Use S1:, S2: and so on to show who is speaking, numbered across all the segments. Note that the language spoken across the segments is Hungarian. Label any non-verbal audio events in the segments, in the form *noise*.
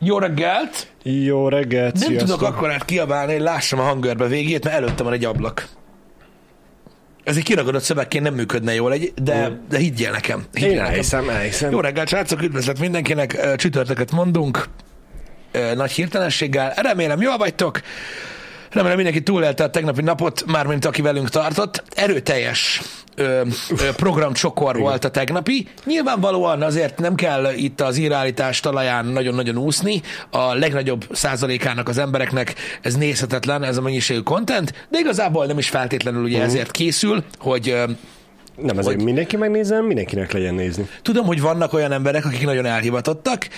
S1: Jó reggelt!
S2: Jó reggelt,
S1: Nem
S2: sziasztok.
S1: tudok akkorát kiabálni, hogy lássam a hangörbe végét, mert előttem van egy ablak. Ez egy kiragadott szövegként nem működne jól, egy, de, de higgyél nekem. Higgyél
S2: Én
S1: nekem.
S2: elhiszem, elhiszem.
S1: Jó reggelt, srácok, üdvözlet mindenkinek, csütörtöket mondunk, nagy hirtelenséggel. Remélem, jól vagytok, remélem mindenki túlélte a tegnapi napot, mármint aki velünk tartott. Erőteljes ö, ö, programcsokor volt a tegnapi. Nyilvánvalóan azért nem kell itt az írálítás talaján nagyon-nagyon úszni. A legnagyobb százalékának az embereknek ez nézhetetlen, ez a mennyiségű content, de igazából nem is feltétlenül ugye ezért készül, hogy ö,
S2: Nem azért
S1: Hogy-
S2: mindenki megnézem, mindenkinek legyen nézni.
S1: Tudom, hogy vannak olyan emberek, akik nagyon elhivatottak,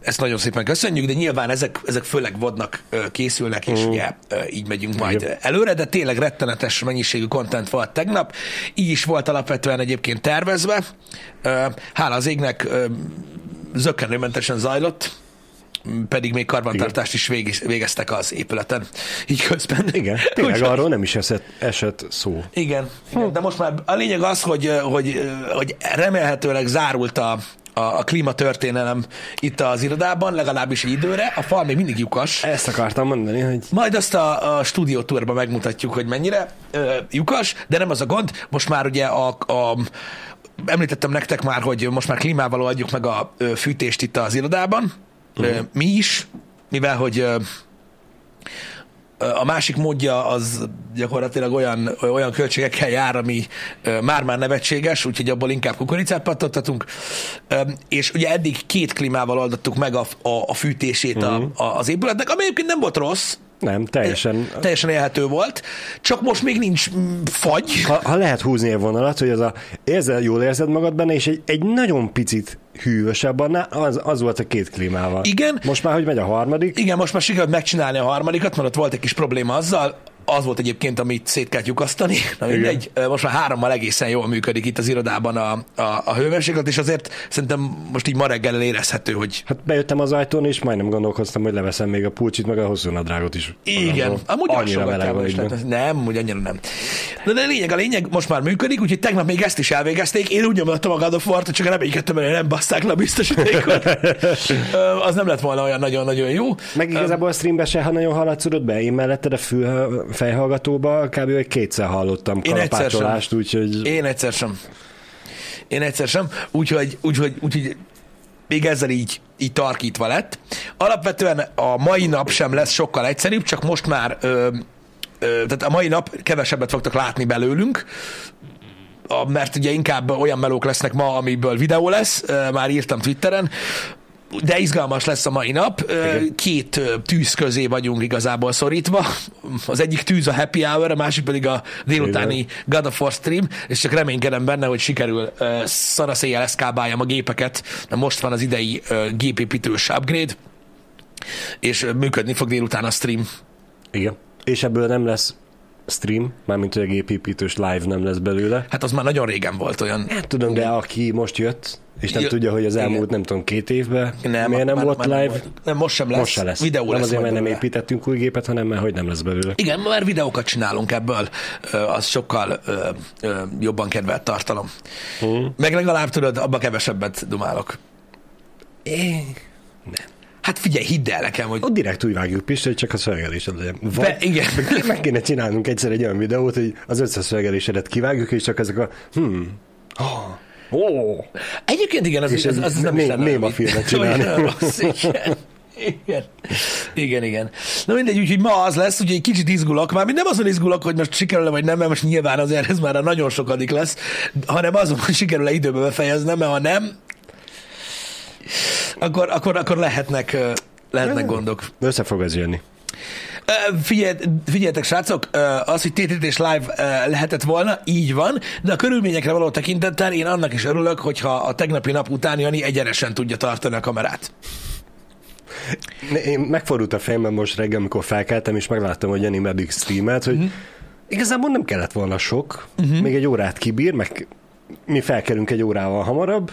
S1: ezt nagyon szépen köszönjük, de nyilván ezek, ezek főleg vodnak ö, készülnek, és ugye ö, így megyünk majd
S2: Igen.
S1: előre, de tényleg rettenetes mennyiségű content volt tegnap. Így is volt alapvetően egyébként tervezve. Hála az égnek zökkenőmentesen zajlott, pedig még karbantartást is végez- végeztek az épületen. Így közben.
S2: Igen, *laughs* tényleg
S1: Úgyhogy-
S2: arról nem is esett, esett szó.
S1: igen, igen, de most már a lényeg az, hogy, hogy, hogy remélhetőleg zárult a, a, a klímatörténelem itt az irodában, legalábbis egy időre. A fal még mindig lyukas.
S2: Ezt akartam mondani, hogy
S1: Majd azt a, a stúdiótúrban megmutatjuk, hogy mennyire ö, lyukas, de nem az a gond. Most már ugye a, a említettem nektek már, hogy most már klímával adjuk meg a fűtést itt az irodában. Uh-huh. Mi is, mivel hogy a másik módja az gyakorlatilag olyan, olyan költségekkel jár, ami már-már nevetséges, úgyhogy abból inkább kukoricát pattattatunk. Ö, És ugye eddig két klímával oldottuk meg a, a, a fűtését uh-huh. a, a, az épületnek, ami egyébként nem volt rossz,
S2: nem, teljesen...
S1: teljesen élhető volt, csak most még nincs mm, fagy.
S2: Ha, ha lehet húzni egy vonalat, hogy az a, érzel, jól érzed magad benne, és egy, egy nagyon picit hűvösebb annál, az, az volt a két klímával.
S1: Igen.
S2: Most már, hogy megy a harmadik,
S1: Igen, most már sikerült megcsinálni a harmadikat, mert ott volt egy kis probléma azzal, az volt egyébként, amit szét kellett lyukasztani. Na mindegy, most már hárommal egészen jól működik itt az irodában a, a, a hőmérséklet, és azért szerintem most így ma reggel érezhető, hogy
S2: hát bejöttem az ajtón, és majdnem gondolkoztam, hogy leveszem még a pulcsit, meg a hosszú nadrágot is.
S1: igen,
S2: magamról.
S1: amúgy
S2: annyira meleg van
S1: is lehet. Nem, úgy annyira nem. De, de a lényeg, a lényeg most már működik, úgyhogy tegnap még ezt is elvégezték. Én úgy nyomottam a God of War-t, csak reménykedtem, hogy nem basszák le a biztosítékot. *laughs* Az nem lett volna olyan nagyon-nagyon jó.
S2: Meg igazából a streambe se, ha nagyon hallatszódott be, én melletted a fül, fejhallgatóba kb. egy kétszer hallottam kalapácsolást, úgyhogy
S1: Én egyszer sem. Én egyszer sem. Úgyhogy, úgyhogy, úgyhogy még ezzel így, így tarkítva lett. Alapvetően a mai nap sem lesz sokkal egyszerűbb, csak most már ö, ö, tehát a mai nap kevesebbet fogtok látni belőlünk, mert ugye inkább olyan melók lesznek ma, amiből videó lesz, már írtam Twitteren, de izgalmas lesz a mai nap. Ö, Két tűz közé vagyunk igazából szorítva. Az egyik tűz a happy hour, a másik pedig a délutáni God of War stream, és csak reménykedem benne, hogy sikerül ö, szanaszéjjel eszkábáljam a gépeket, mert most van az idei gépépítős upgrade, és működni fog délután a stream.
S2: igen. És ebből nem lesz stream, mármint hogy a gépépítős live nem lesz belőle.
S1: Hát az már nagyon régen volt olyan.
S2: Hát tudom, de aki most jött, és nem
S1: Ja,
S2: tudja, hogy az elmúlt,
S1: igen.
S2: nem tudom, két évben
S1: Nem,
S2: miért nem
S1: már-
S2: volt
S1: már
S2: live,
S1: volt. Nem, most sem lesz.
S2: most se lesz.
S1: Videó
S2: nem
S1: lesz
S2: azért, mert nem
S1: belőle.
S2: építettünk új gépet, hanem mert hogy nem lesz belőle.
S1: Igen, már videókat csinálunk ebből, az sokkal ö, ö, jobban kedvelt tartalom.
S2: Hmm.
S1: Meg legalább tudod, abba kevesebbet dumálok.
S2: É,
S1: Hát figyelj, hidd el nekem, hogy
S2: ott direkt úgy vágjuk Pist, hogy csak a szövegelésed legyen.
S1: Be,
S2: Vagy
S1: igen. *laughs*
S2: meg kéne csinálnunk egyszer egy olyan videót, hogy az összes szövegelésedet kivágjuk, és csak ezek a hmm, oh, oh.
S1: Egyébként igen, az,
S2: És
S1: az,
S2: egy
S1: az nem is
S2: né-
S1: lenne
S2: néma filmet *laughs* csinálni.
S1: Rossz, igen. Igen. igen, igen. Na mindegy, úgyhogy ma az lesz, ugye egy kicsit izgulok, már nem azon izgulok, hogy most sikerül vagy nem, mert most nyilván azért ez már a nagyon sokadik lesz, hanem azon, hogy sikerül-e időbe befejeznem, mert ha nem, akkor, akkor, akkor lehetnek, lehetnek gondok.
S2: Össze fog ez jönni.
S1: Figyelj, figyeljetek, srácok, az, hogy TTT és live lehetett volna, így van, de a körülményekre való tekintettel én annak is örülök, hogyha a tegnapi nap után Jani egyenesen tudja tartani a kamerát.
S2: Én megfordult a fejemben most reggel, amikor felkeltem, és megláttam, hogy Jenny meddig streamelt, hogy igazából nem kellett volna sok, még egy órát kibír, meg mi felkelünk egy órával hamarabb,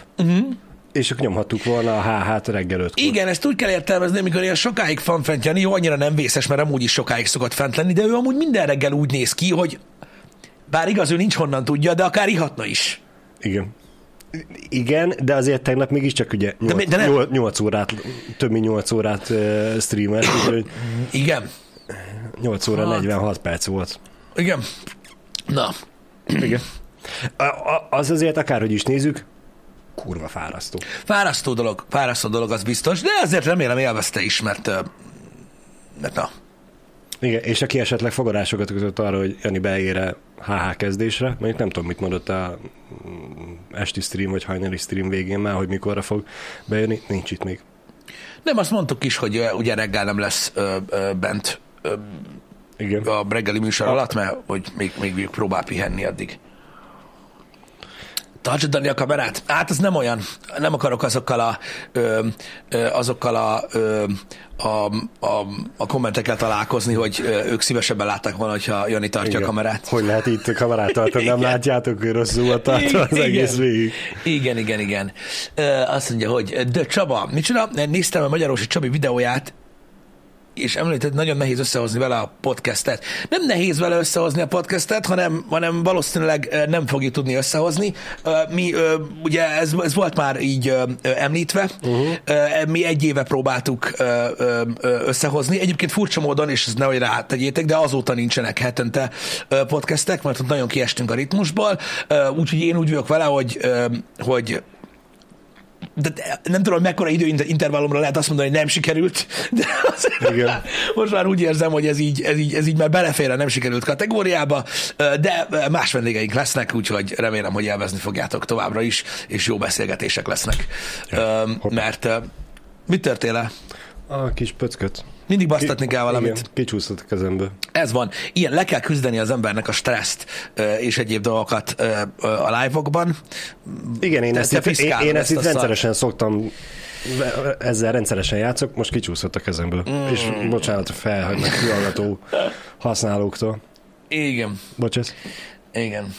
S2: és akkor nyomhattuk volna a HH-t reggel ötkor.
S1: Igen, ezt úgy kell értelmezni, amikor ilyen sokáig van fent Jani, jó, annyira nem vészes, mert amúgy is sokáig szokott fent lenni, de ő amúgy minden reggel úgy néz ki, hogy bár igaz, ő nincs honnan tudja, de akár ihatna is.
S2: Igen. Igen, de azért tegnap mégiscsak ugye 8,
S1: mi- de nem-
S2: 8, 8 órát, több mint 8 órát uh, streamelt, úgyhogy
S1: Igen.
S2: 8 óra
S1: Hát.
S2: 46 perc volt.
S1: Igen. Na,
S2: Igen. A, a, az azért akárhogy is nézzük, kurva fárasztó.
S1: fárasztó dolog, fárasztó dolog, az biztos, de azért remélem élvezte is, mert, mert na,
S2: Igen, és aki esetleg fogadásokat kötött arra, hogy Jani beére HH kezdésre, mondjuk nem tudom, mit mondott a mm, esti stream vagy hajnali stream végén már, hogy mikorra fog bejönni, nincs itt még.
S1: nem azt mondtuk is, hogy ugye reggel nem lesz ö, ö, bent ö,
S2: Igen.
S1: a reggeli műsor alatt, mert hogy még, még, még próbál pihenni addig. Tartsd Dani a kamerát? Hát az nem olyan. Nem akarok azokkal a, ö, ö, azokkal a, ö, a, a, a kommentekkel találkozni, hogy ők szívesebben látták volna, hogyha Jani tartja
S2: Igen.
S1: a kamerát.
S2: Hogy lehet itt a kamerát tartani, nem
S1: Igen.
S2: látjátok, hogy rosszul volt tartva az
S1: Igen.
S2: egész végig.
S1: Igen, igen, igen. Azt mondja, hogy de Csaba, micsoda? Néztem a Magyarosi Csabi videóját, és említett, nagyon nehéz összehozni vele a podcastet. Nem nehéz vele összehozni a podcastet, hanem, hanem valószínűleg nem fogjuk tudni összehozni. Mi, ugye ez, ez volt már így említve, uh-huh. mi egy éve próbáltuk összehozni. Egyébként furcsa módon, és ez nehogy rátegyétek, de azóta nincsenek hetente podcastek, mert nagyon kiestünk a ritmusból, úgyhogy én úgy vagyok vele, hogy, hogy de nem tudom, mekkora időintervallumra lehet azt mondani, hogy nem sikerült, de azért
S2: Igen.
S1: most már úgy érzem, hogy ez így, ez, így, ez így már belefér a nem sikerült kategóriába, de más vendégeink lesznek, úgyhogy remélem, hogy élvezni fogjátok továbbra is, és jó beszélgetések lesznek.
S2: Ja.
S1: Mert mit törtél
S2: A kis pöcköt.
S1: Mindig basztatni kell valamit.
S2: Igen, kicsúszott a kezemből.
S1: Ez van. Ilyen, le kell küzdeni az embernek a stresszt és egyéb dolgokat a live-okban.
S2: Igen, én ezt,
S1: te
S2: itt, én, én
S1: ezt
S2: ezt itt
S1: a szart.
S2: rendszeresen szoktam ezzel rendszeresen játszok, most kicsúszott a kezemből. Mm. És bocsánat felhagynak hallgató használóktól.
S1: Igen.
S2: Bocsász.
S1: Igen.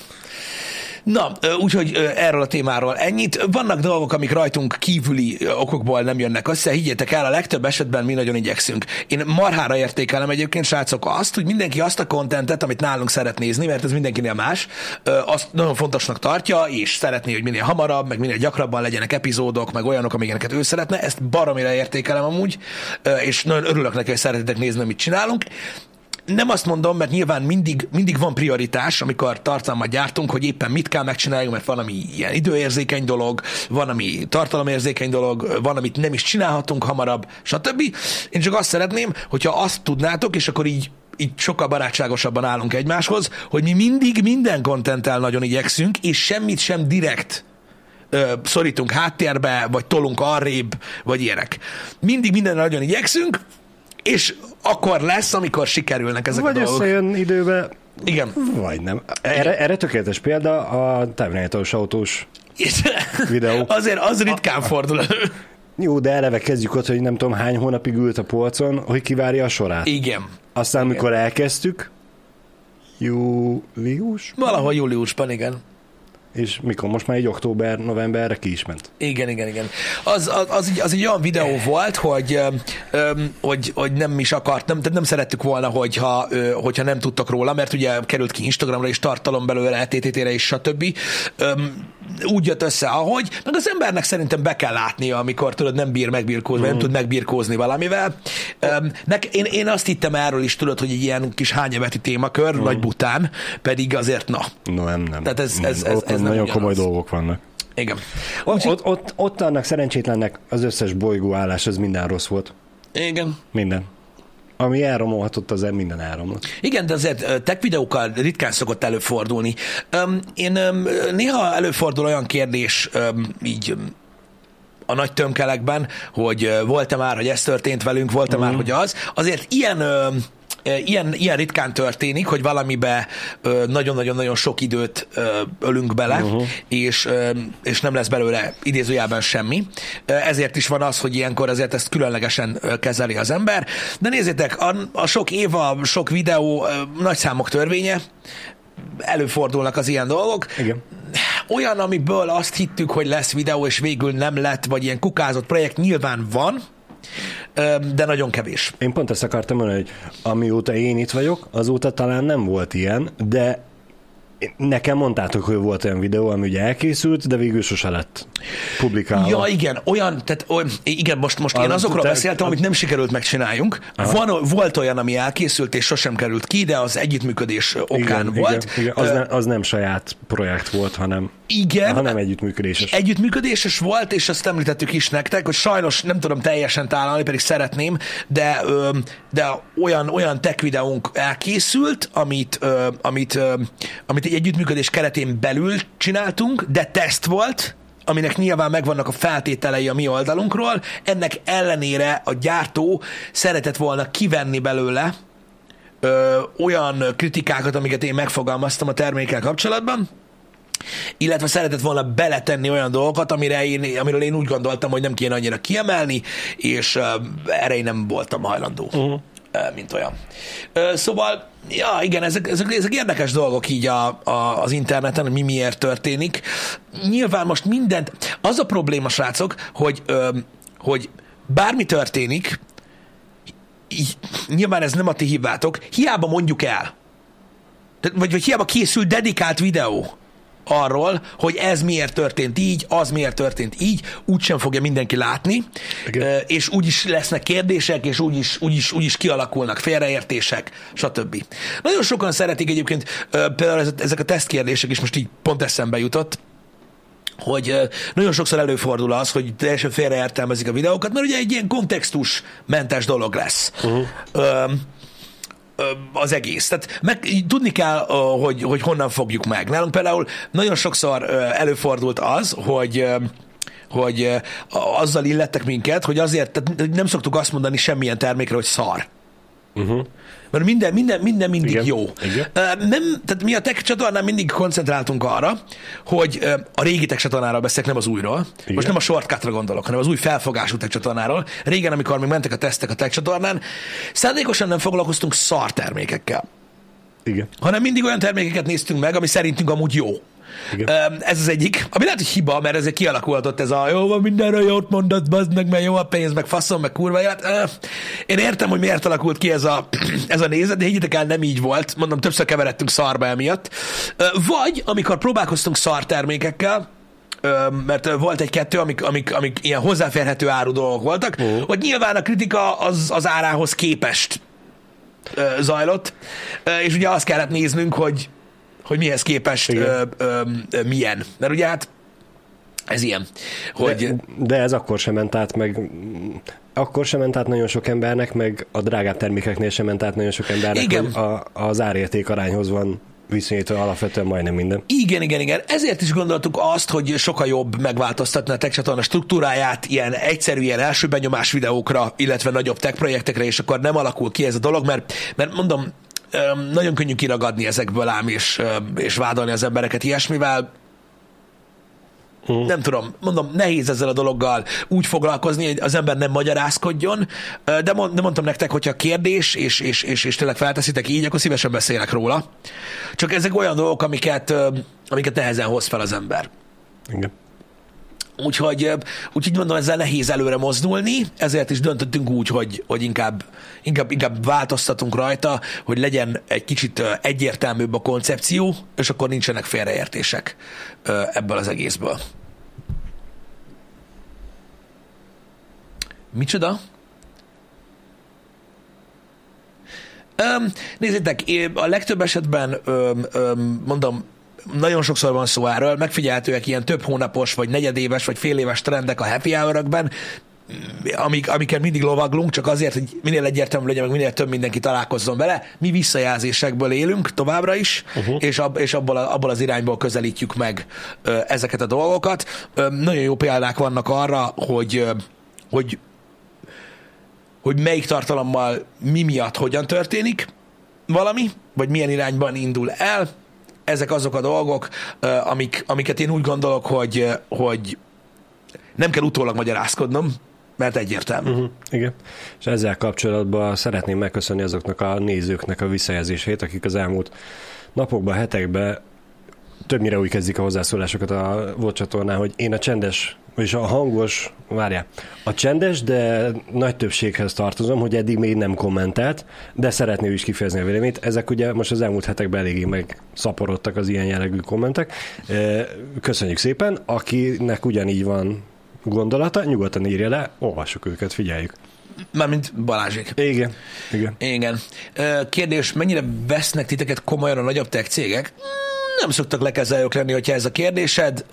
S1: Na, úgyhogy erről a témáról ennyit. Vannak dolgok, amik rajtunk kívüli okokból nem jönnek össze. Higgyétek el, a legtöbb esetben mi nagyon igyekszünk. Én marhára értékelem egyébként, srácok, azt, hogy mindenki azt a kontentet, amit nálunk szeret nézni, mert ez mindenkinél más, azt nagyon fontosnak tartja, és szeretné, hogy minél hamarabb, meg minél gyakrabban legyenek epizódok, meg olyanok, amiket ő szeretne. Ezt baromira értékelem amúgy, és nagyon örülök neki, hogy szeretitek nézni, amit csinálunk nem azt mondom, mert nyilván mindig, mindig van prioritás, amikor tartalmat gyártunk, hogy éppen mit kell megcsináljunk, mert van, ami ilyen időérzékeny dolog, van, ami tartalomérzékeny dolog, van, amit nem is csinálhatunk hamarabb, stb. Én csak azt szeretném, hogyha azt tudnátok, és akkor így így sokkal barátságosabban állunk egymáshoz, hogy mi mindig minden kontenttel nagyon igyekszünk, és semmit sem direkt ö, szorítunk háttérbe, vagy tolunk arrébb, vagy ilyenek. Mindig minden nagyon igyekszünk, és akkor lesz, amikor sikerülnek ezek
S2: Vagy
S1: a dolgok.
S2: összejön időbe,
S1: Igen.
S2: vagy nem. Erre, erre tökéletes példa a Terminátoros autós Videó. *laughs*
S1: Azért az ritkán fordul elő.
S2: Jó, de eleve kezdjük ott, hogy nem tudom hány hónapig ült a polcon, hogy kivárja a sorát.
S1: Igen.
S2: Aztán, amikor elkezdtük, július,
S1: Valahol júliusban, igen.
S2: És mikor most már egy október, novemberre ki is ment.
S1: Igen, igen, igen. Az, az, az, egy, az egy olyan videó volt, hogy, öm, hogy, hogy nem is akart, nem, nem szerettük volna, hogyha, ö, hogyha nem tudtak róla, mert ugye került ki Instagramra is tartalom belőle, TTT-re is, stb. Öm, úgy jött össze, ahogy, meg az embernek szerintem be kell látnia, amikor tudod, nem bír megbirkózni, nem tud megbirkózni valamivel. Öm, nek, én, én azt hittem erről is, tudod, hogy egy ilyen kis hányeveti témakör, vagy bután, pedig azért na.
S2: No, nem, nem.
S1: Tehát ez- ez- ez-
S2: ott
S1: ez nem
S2: nagyon
S1: ugyanaz.
S2: komoly dolgok vannak.
S1: Igen.
S2: Ott, ott, ott, ott annak szerencsétlennek az összes bolygóállás, az minden rossz volt.
S1: Igen.
S2: Minden. Ami elromolhatott, az minden elromlott.
S1: Igen, de azért tech videókkal ritkán szokott előfordulni. Én néha előfordul olyan kérdés, így a nagy tömkelekben, hogy volt-e már, hogy ez történt velünk, volt-e mm. már, hogy az. Azért ilyen Ilyen, ilyen ritkán történik, hogy valamibe nagyon-nagyon-nagyon sok időt ölünk bele, uh-huh. és, és nem lesz belőle idézőjelben semmi. Ezért is van az, hogy ilyenkor azért ezt különlegesen kezeli az ember. De nézzétek, a, a sok év, a sok videó, nagy számok törvénye, előfordulnak az ilyen dolgok.
S2: Igen.
S1: Olyan, amiből azt hittük, hogy lesz videó, és végül nem lett, vagy ilyen kukázott projekt nyilván van, de nagyon kevés.
S2: Én pont ezt akartam mondani, hogy amióta én itt vagyok, azóta talán nem volt ilyen, de Nekem mondtátok, hogy volt olyan videó, ami ugye elkészült, de végül sose lett publikálva.
S1: Ja, igen, olyan, tehát olyan, igen, most, most én azokról
S2: te-
S1: beszéltem, amit nem sikerült megcsináljunk. Van, volt olyan, ami elkészült, és sosem került ki, de az együttműködés okán
S2: igen,
S1: volt.
S2: Igen, igen. Az, ne, az nem saját projekt volt, hanem,
S1: igen,
S2: hanem együttműködéses.
S1: Együttműködéses volt, és azt említettük is nektek, hogy sajnos nem tudom teljesen találni, pedig szeretném, de, de olyan, olyan tech videónk elkészült, amit, amit, amit egy együttműködés keretén belül csináltunk, de teszt volt, aminek nyilván megvannak a feltételei a mi oldalunkról, ennek ellenére a gyártó szeretett volna kivenni belőle ö, olyan kritikákat, amiket én megfogalmaztam a termékkel kapcsolatban, illetve szeretett volna beletenni olyan dolgokat, amire én, amiről én úgy gondoltam, hogy nem kéne annyira kiemelni, és uh, erre én nem voltam hajlandó, uh-huh. Mint olyan. Szóval, ja, igen, ezek, ezek, ezek érdekes dolgok így a, a, az interneten, hogy mi miért történik. Nyilván most mindent, az a probléma, srácok, hogy, hogy bármi történik, nyilván ez nem a ti hibátok, hiába mondjuk el, vagy, vagy hiába készül dedikált videó arról, hogy ez miért történt így, az miért történt így, úgysem fogja mindenki látni,
S2: Igen.
S1: És úgyis lesznek kérdések, és úgyis, úgyis, úgyis kialakulnak félreértések, stb. Nagyon sokan szeretik egyébként, például ez- ezek a tesztkérdések is most így pont eszembe jutott, hogy nagyon sokszor előfordul az, hogy teljesen félreértelmezik a videókat, mert ugye egy ilyen kontextus mentes dolog lesz. Uh-huh. Ö, az egész. Tehát meg, tudni kell, hogy, hogy honnan fogjuk meg. Nálunk például nagyon sokszor előfordult az, hogy hogy azzal illettek minket, hogy azért tehát nem szoktuk azt mondani semmilyen termékre, hogy szar.
S2: Uh-huh.
S1: Mert minden, minden, minden mindig
S2: Igen.
S1: jó.
S2: Igen.
S1: Nem, tehát mi a tech csatornán mindig koncentráltunk arra, hogy a régi tech csatornáról beszélek, nem az újról. Igen. Most nem a shortcutra gondolok, hanem az új felfogású tech csatornáról. Régen, amikor még mentek a tesztek a tech csatornán, szándékosan nem foglalkoztunk szar termékekkel,
S2: Igen.
S1: hanem mindig olyan termékeket néztünk meg, ami szerintünk amúgy jó.
S2: Igen.
S1: Ez az egyik, ami lehet, hogy hiba, mert ezért kialakulhatott ez a jó van, mindenre jót mondat, bazd meg, mert jó a pénz, meg faszom, meg kurva élet. Én értem, hogy miért alakult ki ez a, *clears throat* ez a nézet, de higgyétek el, nem így volt. Mondom, többször keveredtünk szarba emiatt. Vagy, amikor próbálkoztunk szar termékekkel, mert volt egy-kettő, amik, amik, amik ilyen hozzáférhető áru dolgok voltak,
S2: Ó.
S1: hogy nyilván a kritika az, az árához képest zajlott, és ugye azt kellett néznünk, hogy, hogy mihez képest ö, ö, ö, milyen. Mert ugye hát ez ilyen, hogy
S2: De, de ez akkor sem ment át, meg akkor sem ment át nagyon sok embernek, meg a drágább termékeknél sem ment át nagyon sok embernek,
S1: Igen.
S2: a, az árérték arányhoz van viszonyítva alapvetően majdnem minden.
S1: igen, igen, igen. Ezért is gondoltuk azt, hogy sokkal jobb megváltoztatni a tech csatorna struktúráját ilyen egyszerű, ilyen első benyomás videókra, illetve nagyobb tech projektekre, és akkor nem alakul ki ez a dolog, mert, mert mondom, nagyon könnyű kiragadni ezekből ám, és, és vádolni az embereket ilyesmivel. Nem tudom, mondom, nehéz ezzel a dologgal úgy foglalkozni, hogy az ember nem magyarázkodjon, de, mond, de mondtam nektek, hogyha kérdés, és, és, és, és tényleg felteszitek így, akkor szívesen beszélek róla. Csak ezek olyan dolgok, amiket, amiket nehezen hoz fel az ember.
S2: Igen.
S1: Úgyhogy, úgyhogy mondom, ezzel nehéz előre mozdulni, ezért is döntöttünk úgy, hogy, hogy inkább, inkább, inkább változtatunk rajta, hogy legyen egy kicsit egyértelműbb a koncepció, és akkor nincsenek félreértések ebből az egészből. Micsoda? Öm, nézzétek, a legtöbb esetben, mondom, nagyon sokszor van szó erről, megfigyelhetőek ilyen több hónapos, vagy negyedéves, vagy fél éves trendek a happy hour amik, amiket mindig lovaglunk, csak azért, hogy minél egyértelmű legyen, meg minél több mindenki találkozzon vele. Mi visszajelzésekből élünk továbbra is, uh-huh. és, ab, és abból, a, abból az irányból közelítjük meg ö, ezeket a dolgokat. Ö, nagyon jó példák vannak arra, hogy, ö, hogy hogy melyik tartalommal mi miatt hogyan történik valami, vagy milyen irányban indul el. Ezek azok a dolgok, amik, amiket én úgy gondolok, hogy, hogy nem kell utólag magyarázkodnom, mert egyértelmű.
S2: Uh-huh. Igen. És ezzel kapcsolatban szeretném megköszönni azoknak a nézőknek a visszajelzését, akik az elmúlt napokban, hetekben többnyire úgy kezdik a hozzászólásokat a volt csatornán, hogy én a csendes, vagyis a hangos, várjál, a csendes, de nagy többséghez tartozom, hogy eddig még nem kommentelt, de szeretné is kifejezni a véleményt. Ezek ugye most az elmúlt hetekben eléggé meg szaporodtak az ilyen jellegű kommentek. Köszönjük szépen, akinek ugyanígy van gondolata, nyugodtan írja le, olvassuk őket, figyeljük.
S1: Mármint Balázsék.
S2: Igen. Igen.
S1: Igen. Kérdés, mennyire vesznek titeket komolyan a nagyobb tech cégek? Nem szoktak lekezelők lenni, hogyha ez a kérdésed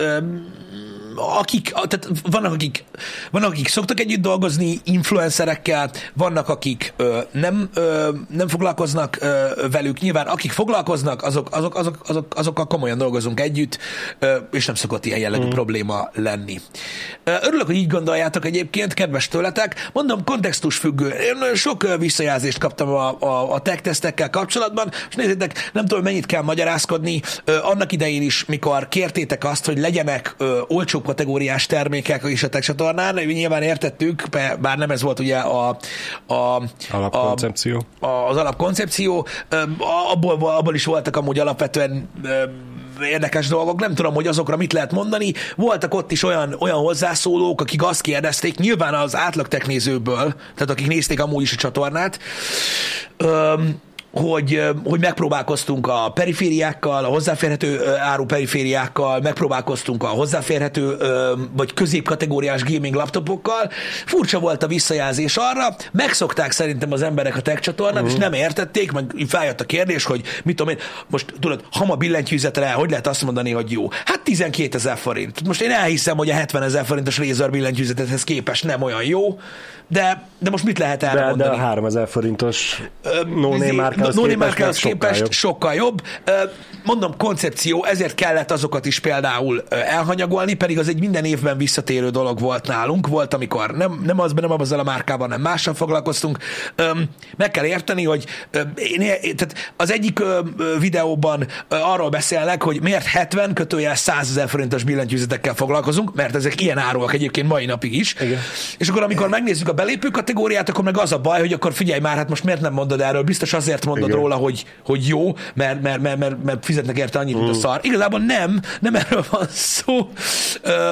S1: akik, tehát vannak akik, vannak, akik szoktak együtt dolgozni influencerekkel, vannak, akik ö, nem, ö, nem foglalkoznak ö, velük. Nyilván, akik foglalkoznak, azok, azok, azok, azok, azokkal komolyan dolgozunk együtt, ö, és nem szokott ilyen jellegű mm. probléma lenni. Örülök, hogy így gondoljátok egyébként, kedves tőletek. Mondom, kontextus függő. Én sok visszajelzést kaptam a, a, a tech kapcsolatban, és nézzétek, nem tudom, mennyit kell magyarázkodni. Annak idején is, mikor kértétek azt, hogy legyenek ö, olcsók kategóriás termékek is a tech csatornán. Nyilván értettük, bár nem ez volt ugye a, a,
S2: alapkoncepció.
S1: A, az alapkoncepció. Abból, abból is voltak amúgy alapvetően érdekes dolgok, nem tudom, hogy azokra mit lehet mondani. Voltak ott is olyan, olyan hozzászólók, akik azt kérdezték, nyilván az átlag technézőből, tehát akik nézték amúgy is a csatornát, hogy, hogy megpróbálkoztunk a perifériákkal, a hozzáférhető áru perifériákkal, megpróbálkoztunk a hozzáférhető vagy középkategóriás gaming laptopokkal. Furcsa volt a visszajelzés arra, megszokták szerintem az emberek a tech csatornát, uh-huh. és mhm. nem értették, meg feljött a kérdés, hogy mit tudom én, most tudod, hama billentyűzetre, hogy lehet azt mondani, hogy jó? Hát 12 ezer forint. Most én elhiszem, hogy a 70 ezer forintos Razer billentyűzetethez képest nem olyan jó, de, de most mit lehet erre
S2: de? De a 3000 forintos no-name márkához
S1: no képest, sokkal, képest sokkal jobb. Mondom, koncepció, ezért kellett azokat is például elhanyagolni, pedig az egy minden évben visszatérő dolog volt nálunk. Volt, amikor nem, nem az, nem azzal a márkával, nem mással foglalkoztunk. Meg kell érteni, hogy én, tehát az egyik videóban arról beszélnek, hogy miért 70 kötőjel 100 ezer forintos billentyűzetekkel foglalkozunk, mert ezek ilyen áruak egyébként mai napig is. Igen. És akkor, amikor megnézzük a belépő kategóriát, akkor meg az a baj, hogy akkor figyelj már, hát most miért nem mondod erről? Biztos azért mondod Igen. róla, hogy, hogy jó, mert, mert, mert, mert, mert fizetnek érte annyit, mint a mm. szar. Igazából nem, nem erről van szó, ö,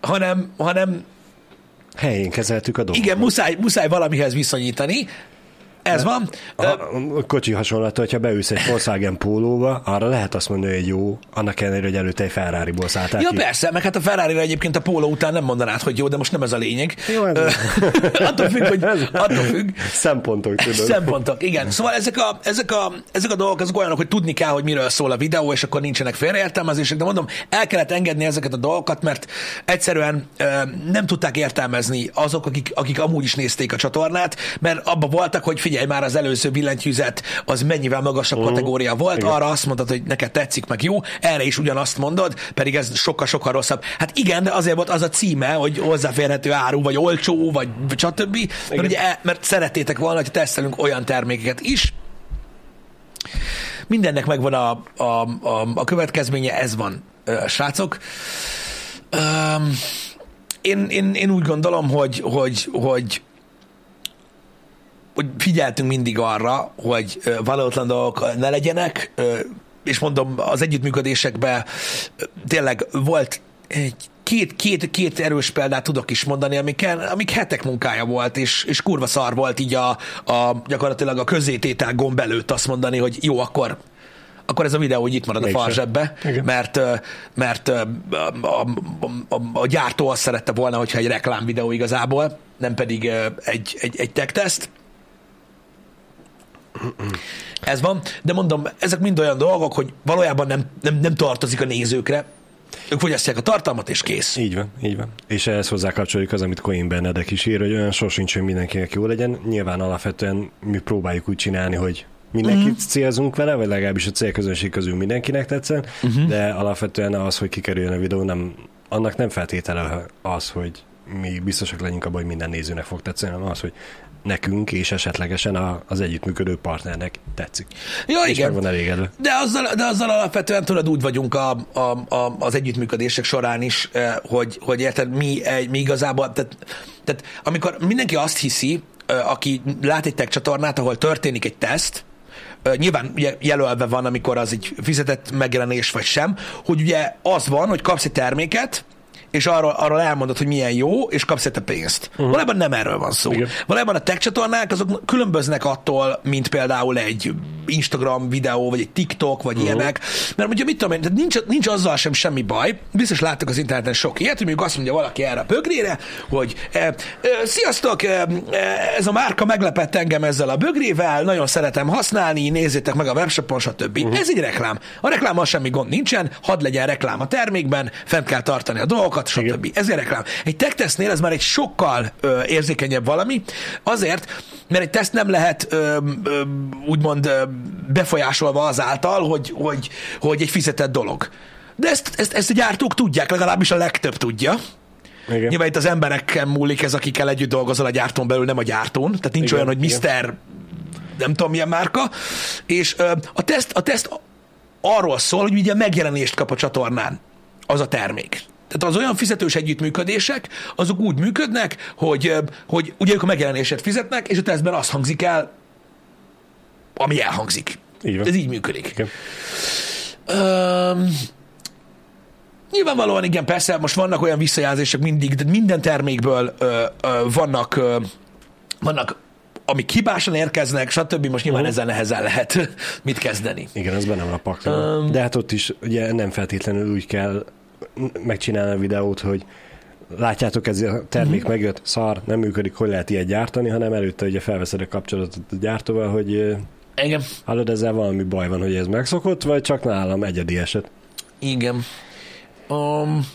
S1: hanem, hanem
S2: helyén kezeltük a dolgot.
S1: Igen, muszáj, muszáj valamihez viszonyítani. Ez van.
S2: A, kocsi hasonlat, hogyha beülsz egy Volkswagen pólóba, arra lehet azt mondani, hogy jó, annak ellenére, hogy előtte egy Ferrari-ból szálltál
S1: Ja, ki. persze, meg hát a ferrari egyébként a póló után nem mondanád, hogy jó, de most nem ez a lényeg. Jó, ez *laughs* attól függ, hogy *laughs* attól függ.
S2: Szempontok, tudod.
S1: Szempontok, igen. Szóval ezek a, ezek a, ezek a dolgok azok olyanok, hogy tudni kell, hogy miről szól a videó, és akkor nincsenek félreértelmezések, de mondom, el kellett engedni ezeket a dolgokat, mert egyszerűen nem tudták értelmezni azok, akik, akik amúgy is nézték a csatornát, mert abban voltak, hogy figyelj, figyelj már, az előző billentyűzet az mennyivel magasabb uh-huh. kategória volt, igen. arra azt mondod, hogy neked tetszik, meg jó, erre is ugyanazt mondod, pedig ez sokkal-sokkal rosszabb. Hát igen, de azért volt az a címe, hogy hozzáférhető áru, vagy olcsó, vagy stb. Mert, ugye, e, mert szerettétek volna, hogy tesztelünk olyan termékeket is, mindennek megvan a, a, a, a következménye, ez van, srácok. Um, én, én, én úgy gondolom, hogy, hogy, hogy hogy figyeltünk mindig arra, hogy valótlan dolgok ne legyenek, és mondom, az együttműködésekben tényleg volt egy két, két, két erős példát tudok is mondani, amik, amik hetek munkája volt, és, és kurva szar volt így a, a gyakorlatilag a közététel gomb előtt azt mondani, hogy jó, akkor akkor ez a videó így itt marad Mégsem. a farzsebbe, mert, mert a, a, a, a gyártó azt szerette volna, hogyha egy reklám videó igazából, nem pedig egy, egy, egy tech test. Ez van, de mondom, ezek mind olyan dolgok, hogy valójában nem, nem, nem tartozik a nézőkre, ők fogyasztják a tartalmat, és kész.
S2: Így van, így van. És ehhez hozzá kapcsoljuk az, amit Coin Benedek is ír, hogy olyan sosincs, hogy mindenkinek jó legyen. Nyilván alapvetően mi próbáljuk úgy csinálni, hogy mindenkit uh-huh. célzunk vele, vagy legalábbis a célközönség közül mindenkinek tetszen, uh-huh. de alapvetően az, hogy kikerüljön a videó, nem, annak nem feltétele az, hogy mi biztosak legyünk abban, hogy minden nézőnek fog tetszeni, hanem az, hogy nekünk és esetlegesen a, az együttműködő partnernek tetszik.
S1: Ja, és igen.
S2: van elégedve.
S1: De azzal, de azzal alapvetően tudod, úgy vagyunk a, a, a, az együttműködések során is, eh, hogy, hogy érted, mi, mi igazából, tehát, tehát amikor mindenki azt hiszi, eh, aki lát egy tech csatornát, ahol történik egy teszt, ö, nyilván ugye jelölve van, amikor az egy fizetett megjelenés vagy sem, hogy ugye az van, hogy kapsz egy terméket, és arról, arról elmondod, hogy milyen jó, és kapsz érte pénzt. Uh-huh. Valójában nem erről van szó.
S2: Igen.
S1: Valójában a tech csatornák azok különböznek attól, mint például egy Instagram videó, vagy egy TikTok, vagy uh-huh. ilyenek. Mert mondja, mit tudom én, tehát nincs, nincs azzal sem semmi baj. Biztos láttak az interneten sok ilyet, hogy mondjuk azt mondja valaki erre a bögrére, hogy e, e, sziasztok, e, ez a márka meglepett engem ezzel a bögrével, nagyon szeretem használni, nézzétek meg a webshopon, stb. Uh-huh. Ez egy reklám. A reklámmal semmi gond nincsen, hadd legyen reklám a termékben, fent kell tartani a dolgokat, stb. Ez egy reklám. Egy tech tesztnél ez már egy sokkal ö, érzékenyebb valami, azért, mert egy teszt nem lehet ö, ö, úgymond ö, befolyásolva azáltal, hogy, hogy, hogy egy fizetett dolog. De ezt, ezt, ezt a gyártók tudják, legalábbis a legtöbb tudja.
S2: Igen.
S1: Nyilván itt az emberekkel múlik ez, akikkel együtt dolgozol a gyártón belül, nem a gyártón. Tehát nincs
S2: Igen,
S1: olyan, hogy
S2: igen.
S1: Mr. nem tudom milyen márka. És ö, a teszt, a teszt arról szól, hogy ugye megjelenést kap a csatornán az a termék. Tehát az olyan fizetős együttműködések, azok úgy működnek, hogy, hogy ugye ők a megjelenésért fizetnek, és a tesztben az hangzik el, ami elhangzik.
S2: Így van.
S1: Ez így működik.
S2: Igen.
S1: Öm, nyilvánvalóan igen, persze, most vannak olyan visszajelzések mindig, de minden termékből ö, ö, vannak, ö, vannak amik hibásan érkeznek, stb. Most nyilván
S2: Mhm.
S1: ezzel nehezen lehet *laughs* mit kezdeni.
S2: Igen, ez benne van a pakliban. Um, De hát ott is ugye nem feltétlenül úgy kell megcsinálni a videót, hogy látjátok, ez a termék
S1: Mhm.
S2: megjött, szar, nem működik, hogy lehet ilyet gyártani, hanem előtte ugye felveszed a kapcsolatot a gyártóval, hogy
S1: Igen.
S2: hallod, ezzel valami baj van, hogy ez megszokott, vagy csak nálam egyedi eset.
S1: Igen. Um,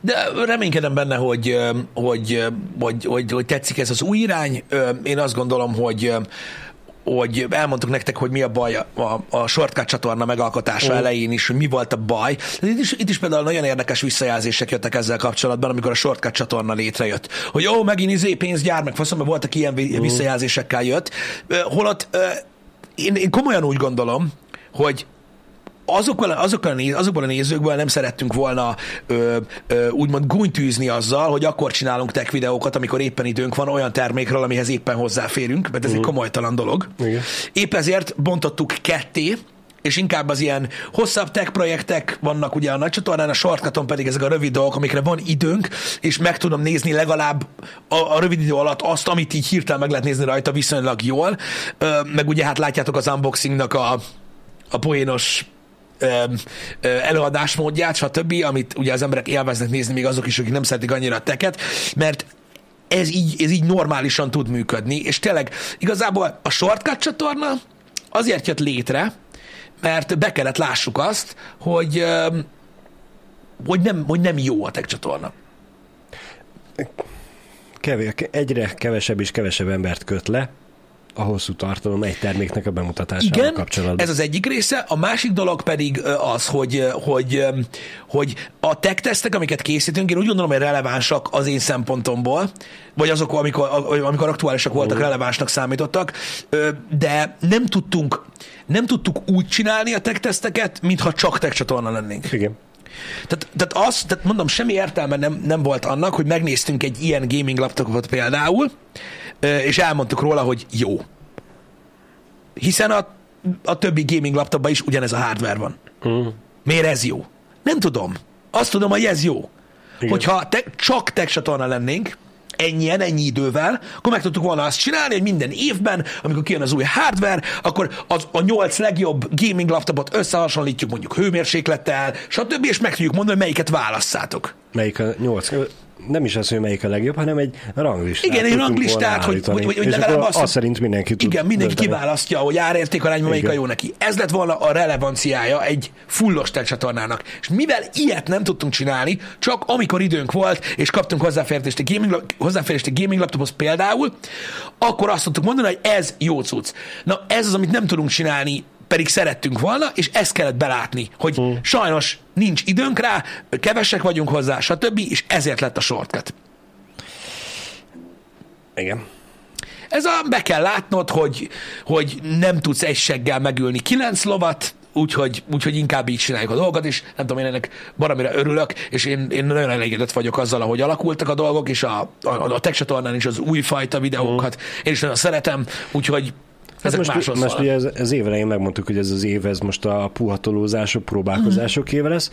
S1: de reménykedem benne, hogy, hogy, hogy, hogy, hogy tetszik ez az új irány. Én azt gondolom, hogy hogy elmondtuk nektek, hogy mi a baj a, a, shortcut csatorna megalkotása
S2: Mm.
S1: elején is, hogy mi volt a baj. Itt is, itt is például nagyon érdekes visszajelzések jöttek ezzel kapcsolatban, amikor a shortcut csatorna létrejött. Hogy ó, megint izé pénzgyár, meg faszom, mert voltak ilyen vi- visszajelzésekkel jött. Holott én, én komolyan úgy gondolom, hogy azokból, azokból, a néz, azokból a nézőkből nem szerettünk volna ö, ö, úgymond gúnytűzni azzal, hogy akkor csinálunk tech videókat, amikor éppen időnk van olyan termékről, amihez éppen hozzáférünk, mert ez egy komolytalan dolog.
S2: Igen.
S1: Épp ezért bontottuk ketté, és inkább az ilyen hosszabb tech projektek vannak ugye a nagy csatornán, a shortcuton pedig ezek a rövid dolgok, amikre van időnk, és meg tudom nézni legalább a, a rövid idő alatt azt, amit így hirtelen meg lehet nézni rajta viszonylag jól. Ö, meg ugye hát látjátok az unboxingnak a, a poénos előadásmódját, stb., amit ugye az emberek élveznek nézni, még azok is, akik nem szeretik annyira a teket, mert ez így, ez így normálisan tud működni, és tényleg igazából a shortcut csatorna azért jött létre, mert be kellett lássuk azt, hogy, hogy, nem, hogy nem jó a tech csatorna.
S2: Kevés, egyre kevesebb és kevesebb embert köt le a hosszú tartalom egy terméknek a bemutatásával
S1: Igen,
S2: kapcsolatban.
S1: ez az egyik része, a másik dolog pedig az, hogy, hogy, hogy a tech tesztek, amiket készítünk, én úgy gondolom, hogy relevánsak az én szempontomból, vagy azok, amikor, amikor aktuálisak voltak, relevánsnak számítottak, de nem tudtunk, nem tudtuk úgy csinálni a tech teszteket, mintha csak tech csatorna lennénk.
S2: Igen.
S1: Tehát, tehát, az, tehát mondom, semmi értelme nem, nem volt annak, hogy megnéztünk egy ilyen gaming laptopot például, és elmondtuk róla, hogy jó. Hiszen a, a többi gaming laptopban is ugyanez a hardware van.
S2: Mm.
S1: Miért ez jó? Nem tudom. Azt tudom, hogy ez jó.
S2: Igen.
S1: Hogyha te, csak tech csatorna lennénk, ennyien, ennyi idővel, akkor meg tudtuk volna azt csinálni, hogy minden évben, amikor kijön az új hardware, akkor az a nyolc legjobb gaming laptopot összehasonlítjuk mondjuk hőmérséklettel, stb. és meg tudjuk mondani, hogy melyiket válasszátok.
S2: Melyik a nyolc? Nem is az, hogy melyik a legjobb, hanem egy ranglistát.
S1: Igen, egy ranglistát, hogy- hogy- hogy- hogy legalább azt-
S2: azt szerint mindenki tud
S1: Igen, mindenki
S2: dönteni.
S1: kiválasztja, hogy árértékarányban melyik a
S2: Igen.
S1: jó neki. Ez lett volna a relevanciája egy fullos csatornának. És mivel ilyet nem tudtunk csinálni, csak amikor időnk volt, és kaptunk hozzáférést egy gaming, hozzáférést egy gaming laptophoz például, akkor azt tudtuk mondani, hogy ez jó cucc. Na ez az, amit nem tudunk csinálni, pedig szerettünk volna, és ezt kellett belátni, hogy hmm. sajnos nincs időnk rá, kevesek vagyunk hozzá, stb., és ezért lett a shortcut.
S2: Igen.
S1: Ez a, be kell látnod, hogy, hogy nem tudsz egy seggel megülni kilenc lovat, úgyhogy, úgyhogy inkább így csináljuk a dolgokat, és nem tudom, én ennek baromira örülök, és én, én nagyon elégedett vagyok azzal, ahogy alakultak a dolgok, és a, a, a tech csatornán is az újfajta videókat, én is nagyon szeretem, úgyhogy Ezek
S2: most,
S1: másról
S2: most ugye
S1: szólnak.
S2: ez, ez évelején megmondtuk, hogy ez az év, ez most a puhatolózások, próbálkozások éve lesz.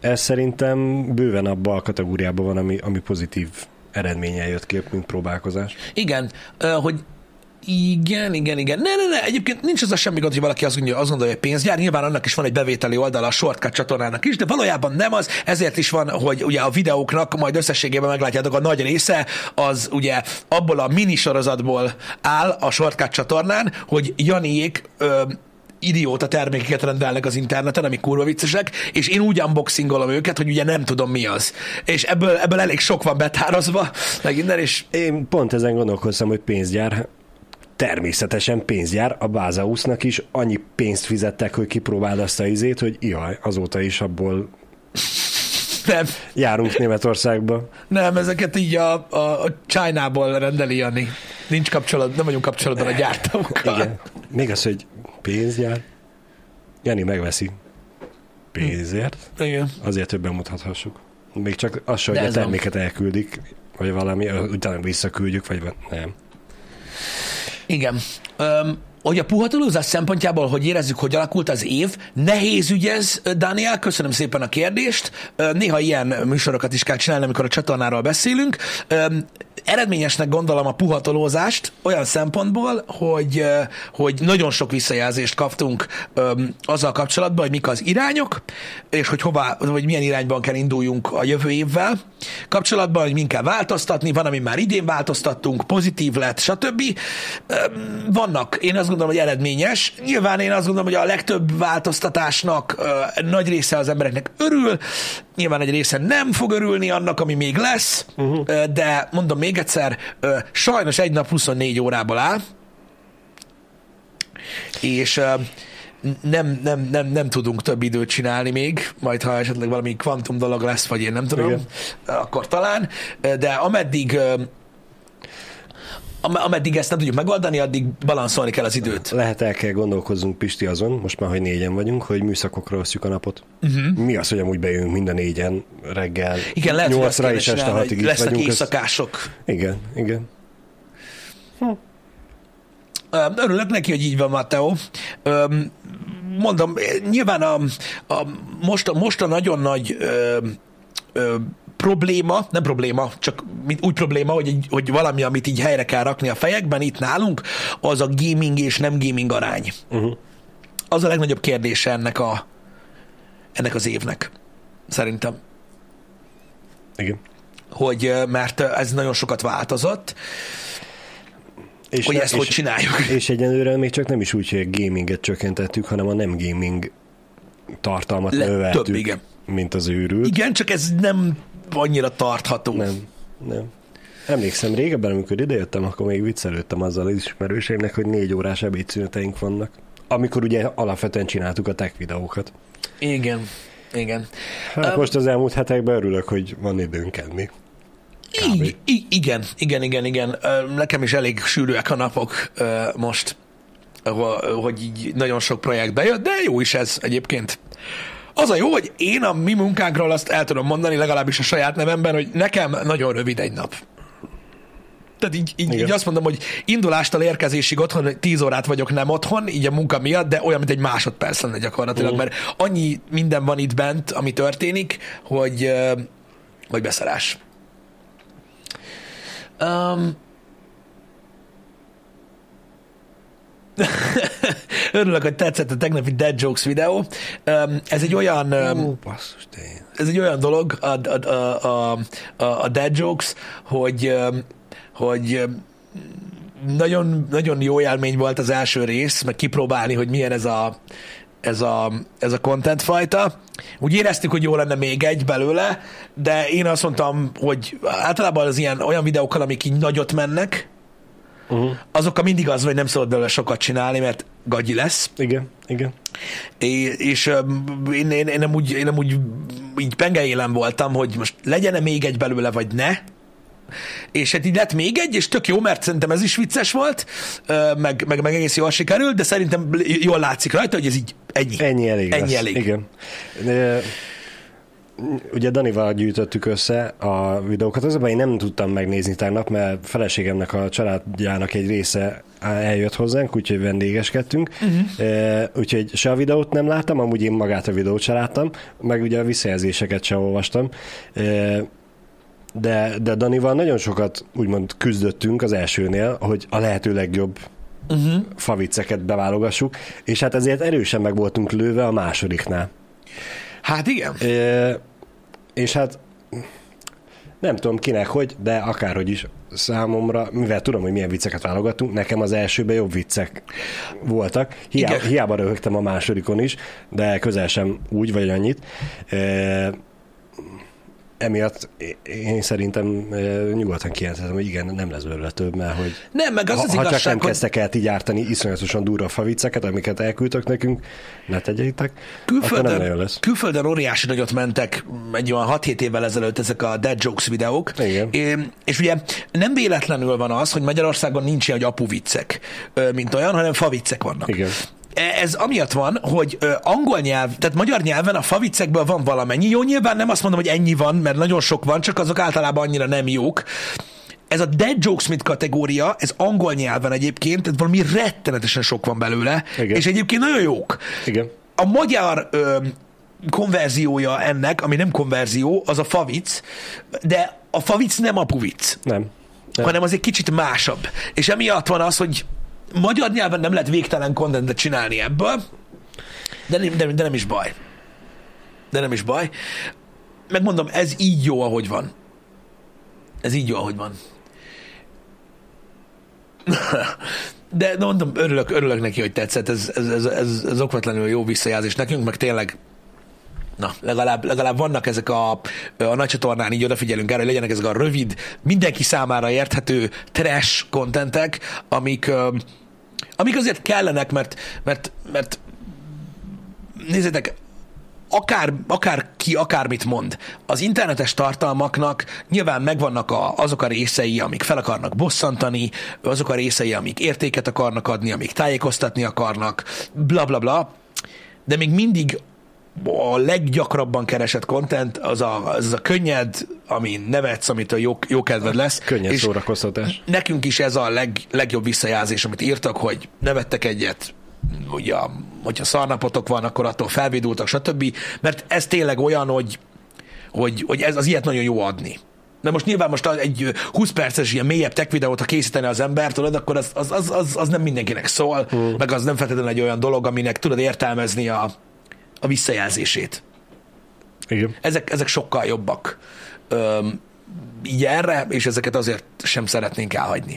S2: Ez szerintem bőven abba a kategóriában van, ami, ami pozitív eredménnyel jött ki, mint próbálkozás.
S1: Igen, hogy igen, igen, igen. Ne, ne, ne, egyébként nincs az a semmi gond, hogy valaki azt gondolja, azt gondolja, hogy pénzgyár. Nyilván annak is van egy bevételi oldala a Shortcut csatornának is, de valójában nem az. Ezért is van, hogy ugye a videóknak majd összességében meglátjátok a nagy része, az ugye abból a mini sorozatból áll a Shortcut csatornán, hogy Janiék ö, idióta termékeket rendelnek az interneten, amik kurva viccesek, és én úgy unboxingolom őket, hogy ugye nem tudom mi az. És ebből, ebből elég sok van betározva, meg innen, és
S2: Én pont ezen gondolkoztam, hogy pénzgyár, természetesen pénzgyár, a Bázausznak is annyi pénzt fizettek, hogy kipróbáld azt a izét, hogy jaj, azóta is abból
S1: nem,
S2: járunk Németországba.
S1: nem, ezeket így a, a, a China-ból rendeli Jani. Nincs kapcsolat, nem vagyunk kapcsolatban a gyártókkal.
S2: Igen. Még az, hogy pénzgyár. Jani megveszi pénzért,
S1: Igen.
S2: azért, hogy bemutathassuk. Még csak az hogy a
S1: ez van.
S2: terméket elküldik, vagy valami, utána visszaküldjük, vagy va- nem.
S1: Igen. Öm, hogy a puhatolózás szempontjából, hogy érezzük, hogy alakult az év, nehéz ügy ez, Dániel, köszönöm szépen a kérdést. Néha ilyen műsorokat is kell csinálni, amikor a csatornáról beszélünk. Eredményesnek gondolom a puhatolózást olyan szempontból, hogy, hogy nagyon sok visszajelzést kaptunk azzal kapcsolatban, hogy mik az irányok, és hogy hová, vagy milyen irányban kell induljunk a jövő évvel kapcsolatban, hogy min kell változtatni, van, ami már idén változtattunk, pozitív lett, stb. Vannak, én azt gondolom, hogy eredményes. Nyilván én azt gondolom, hogy a legtöbb változtatásnak ö, nagy része az embereknek örül, nyilván egy része nem fog örülni annak, ami még lesz, uh-huh. de mondom még egyszer, ö, sajnos egy nap 24 órából áll, és ö, nem, nem, nem, nem tudunk több időt csinálni még, majd ha esetleg valami kvantum dolog lesz, vagy én nem tudom,
S2: Igen.
S1: akkor talán, de ameddig ö, am- ameddig ezt nem tudjuk megoldani, addig balanszolni kell az időt.
S2: Lehet el kell gondolkozzunk Pisti azon, most már, hogy négyen vagyunk, hogy műszakokra osztjuk a napot. Uh-huh. Mi az, hogy amúgy bejövünk mind a négyen reggel
S1: Igen, lehet, hogy azt
S2: 8-ra
S1: kéne
S2: és este
S1: csinálni,
S2: 6-ig
S1: hogy
S2: itt
S1: lesznek
S2: vagyunk.
S1: Éjszakások.
S2: Igen, igen.
S1: Ö, Örülök neki, hogy így van, Matteo. Ö, Mondom, nyilván a, a, most, a, most a nagyon nagy ö, ö, probléma, nem probléma, csak úgy probléma, hogy, hogy valami, amit így helyre kell rakni a fejekben itt nálunk, az a gaming és nem gaming arány.
S2: Uh-huh.
S1: Az a legnagyobb kérdése ennek, a, ennek az évnek, szerintem.
S2: Igen.
S1: Hogy, mert ez nagyon sokat változott,
S2: És
S1: hogy
S2: ne-
S1: ezt
S2: és,
S1: hogy csináljuk.
S2: És egyenlőre még csak nem is úgy, hogy a gaminget csökkentettük, hanem a nem gaming tartalmat
S1: Le-
S2: növeltük,
S1: több, igen.
S2: mint az őrült.
S1: Igen, csak ez nem annyira tartható.
S2: Nem, nem. Emlékszem, régebben, amikor idejöttem, akkor még viccelődtem azzal az ismerőseimnek, hogy négy órás ebédszüneteink vannak. Amikor ugye alapvetően csináltuk a tech videókat.
S1: Igen, igen.
S2: Hát
S1: Öm,
S2: most az elmúlt hetekben örülök, hogy van időnk enni.
S1: I- igen, igen, igen, igen. Nekem is elég sűrűek a napok most, ho- hogy így nagyon sok projekt bejött, de jó is ez egyébként. Az a jó, hogy én a mi munkánkról azt el tudom mondani, legalábbis a saját nevemben, hogy nekem nagyon rövid egy nap. Tehát így, így,
S2: Igen.
S1: így azt mondom, hogy indulástól érkezésig otthon 10 órát vagyok nem otthon, így a munka miatt, de olyan, mint egy másodperc lenne gyakorlatilag,
S2: Mhm.
S1: mert annyi minden van itt bent, ami történik, hogy, hogy beszarás. Um, *laughs* Örülök, hogy tetszett a tegnapi Dead Jokes videó. Ez egy olyan...
S2: Ó, basszus,
S1: ez egy olyan dolog, a, a, a, a, a, Dead Jokes, hogy, hogy nagyon, nagyon jó élmény volt az első rész, meg kipróbálni, hogy milyen ez a, ez a, ez a content fajta. Úgy éreztük, hogy jó lenne még egy belőle, de én azt mondtam, hogy általában az ilyen olyan videókkal, amik így nagyot mennek,
S2: Uh-huh.
S1: azokkal mindig az, hogy nem szabad belőle sokat csinálni, mert gagyi lesz.
S2: Igen, igen.
S1: É, és én, én, én, nem úgy, én nem úgy így pengeélem voltam, hogy most legyen-e még egy belőle, vagy ne. És hát így lett még egy, és tök jó, mert szerintem ez is vicces volt, meg, meg, meg egész jól sikerült, de szerintem jól látszik rajta, hogy ez így ennyi.
S2: Ennyi elég
S1: Ennyi
S2: lesz.
S1: elég.
S2: Igen. De ugye Danival gyűjtöttük össze a videókat, azonban én nem tudtam megnézni tegnap, mert feleségemnek a családjának egy része eljött hozzánk, úgyhogy vendégeskedtünk, uh-huh. úgyhogy se a videót nem láttam, amúgy én magát a videót se láttam, meg ugye a visszajelzéseket se olvastam, de, de Danival nagyon sokat úgymond küzdöttünk az elsőnél, hogy a lehető legjobb uh-huh. favicceket beválogassuk, és hát ezért erősen meg voltunk lőve a másodiknál.
S1: Hát igen.
S2: E, és hát nem tudom kinek hogy, de akárhogy is számomra, mivel tudom, hogy milyen vicceket válogattunk, nekem az elsőben jobb viccek voltak. Hiába, hiába röhögtem a másodikon is, de közel sem úgy vagy annyit. E, emiatt én szerintem nyugodtan kijelenthetem, hogy igen, nem lesz belőle több, mert hogy
S1: nem, meg az
S2: ha,
S1: az
S2: ha
S1: igazság,
S2: csak nem
S1: hogy...
S2: kezdtek el ti gyártani iszonyatosan durva favicceket, amiket elküldtök nekünk, ne tegyétek,
S1: külföldön,
S2: nem lesz.
S1: Külföldön óriási nagyot mentek egy olyan 6-7 évvel ezelőtt ezek a dead jokes videók,
S2: Igen.
S1: É, és ugye nem véletlenül van az, hogy Magyarországon nincs ilyen, hogy apu viccek, mint olyan, hanem faviccek vannak.
S2: Igen.
S1: Ez amiatt van, hogy angol nyelv, tehát magyar nyelven a faviccekből van valamennyi. Jó, nyilván nem azt mondom, hogy ennyi van, mert nagyon sok van, csak azok általában annyira nem jók. Ez a dead jokes mint kategória, ez angol nyelven egyébként, tehát valami rettenetesen sok van belőle,
S2: Igen.
S1: és egyébként nagyon jók.
S2: Igen.
S1: A magyar ö, konverziója ennek, ami nem konverzió, az a favic, de a favic nem apuvic
S2: Nem. nem.
S1: hanem az egy kicsit másabb. És emiatt van az, hogy magyar nyelven nem lehet végtelen contentet csinálni ebből, de nem, de, de nem is baj. De nem is baj. Megmondom, ez így jó, ahogy van. Ez így jó, ahogy van. *laughs* De mondom, örülök, örülök neki, hogy tetszett. Ez, ez, ez, ez, ez okvetlenül jó visszajelzés nekünk, meg tényleg Na, legalább, legalább vannak ezek a, a nagy csatornán, így odafigyelünk erre, hogy legyenek ezek a rövid, mindenki számára érthető trash kontentek, amik, amik azért kellenek, mert, mert, mert nézzétek, akár, akár ki akármit mond, az internetes tartalmaknak nyilván megvannak a, azok a részei, amik fel akarnak bosszantani, azok a részei, amik értéket akarnak adni, amik tájékoztatni akarnak, bla bla bla, de még mindig a leggyakrabban keresett content az a, az a könnyed, ami nevetsz, amitől jó, jó kedved lesz.
S2: Könnyed
S1: és
S2: szórakoztatás.
S1: nekünk is ez a leg, legjobb visszajelzés, amit írtak, hogy nevettek egyet, ugye, hogyha szarnapotok van, akkor attól felvédultak, stb. Mert ez tényleg olyan, hogy, hogy, hogy ez az ilyet nagyon jó adni. De most nyilván most egy 20 perces ilyen mélyebb tech videót, ha készíteni az ember, tudod, akkor az, az, az, az, az nem mindenkinek szól, mm. meg az nem feltétlenül egy olyan dolog, aminek tudod értelmezni a, a visszajelzését.
S2: Igen.
S1: Ezek, ezek sokkal jobbak öm, így erre, és ezeket azért sem szeretnénk elhagyni.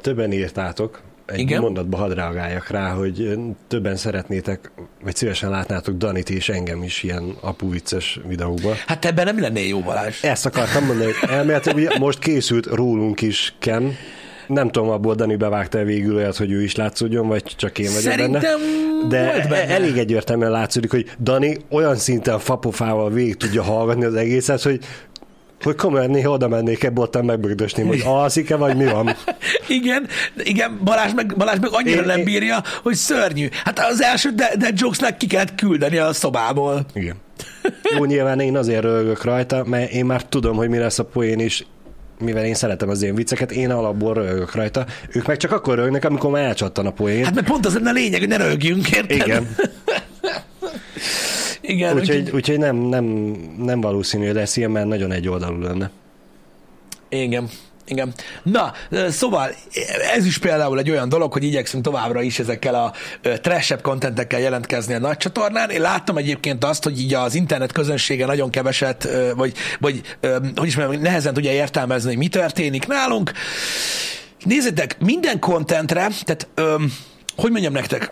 S2: Többen írtátok, egy
S1: Igen?
S2: mondatba hadd reagáljak rá, hogy többen szeretnétek, vagy szívesen látnátok Danit és engem is ilyen apuvicces videókban.
S1: Hát ebben nem lennél jó Balázs.
S2: Ezt akartam mondani, hogy elméletileg most készült rólunk is Ken, nem tudom, abból Dani bevágta végül olyat, hogy ő is látszódjon, vagy csak én vagyok
S1: Szerintem
S2: benne. De
S1: volt benne.
S2: elég egyértelműen látszódik, hogy Dani olyan szinten fapofával végig tudja hallgatni az egészet, hogy hogy komolyan néha oda mennék ebbe ottan megbögdösném, hogy alszik-e, vagy mi van. *laughs*
S1: Igen, igen Balázs meg, Balázs meg annyira
S2: Én-
S1: nem bírja, hogy szörnyű. Hát az első de, de jokesnek ki kellett küldeni a szobából.
S2: Igen. Jó, nyilván én azért rögök rajta, mert én már tudom, hogy mi lesz a poén is, mivel én szeretem az én vicceket, én alapból rögök rajta. Ők meg csak akkor rögnek, amikor már elcsattan a poén.
S1: Hát mert pont az lenne a lényeg, hogy ne rögjünk, érted?
S2: Igen. *laughs*
S1: Igen,
S2: Úgyhogy, úgyhogy nem, nem, nem valószínű, hogy lesz ilyen, mert nagyon egy oldalú lenne.
S1: Igen. Igen. Na, szóval ez is például egy olyan dolog, hogy igyekszünk továbbra is ezekkel a trashebb kontentekkel jelentkezni a nagy csatornán. Én láttam egyébként azt, hogy így az internet közönsége nagyon keveset, vagy, vagy hogy is mondjam, nehezen tudja értelmezni, hogy mi történik nálunk. Nézzétek, minden kontentre, tehát ö, hogy mondjam nektek,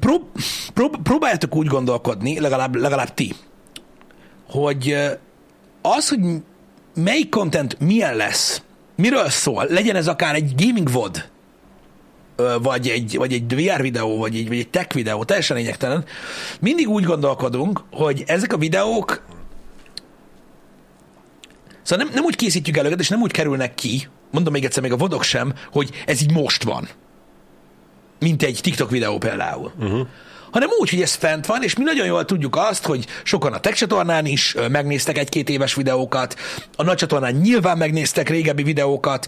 S1: prób, prób, próbáljátok úgy gondolkodni, legalább, legalább ti, hogy az, hogy melyik content milyen lesz, miről szól, legyen ez akár egy gaming VOD, vagy egy, vagy egy VR videó, vagy egy, vagy egy tech videó, teljesen lényegtelen, mindig úgy gondolkodunk, hogy ezek a videók Szóval nem, nem úgy készítjük el őket, és nem úgy kerülnek ki, mondom még egyszer, még a vodok sem, hogy ez így most van. Mint egy TikTok videó például. Uh-huh. Hanem úgy, hogy ez fent van, és mi nagyon jól tudjuk azt, hogy sokan a tech csatornán is megnéztek egy-két éves videókat, a nagy csatornán nyilván megnéztek régebbi videókat,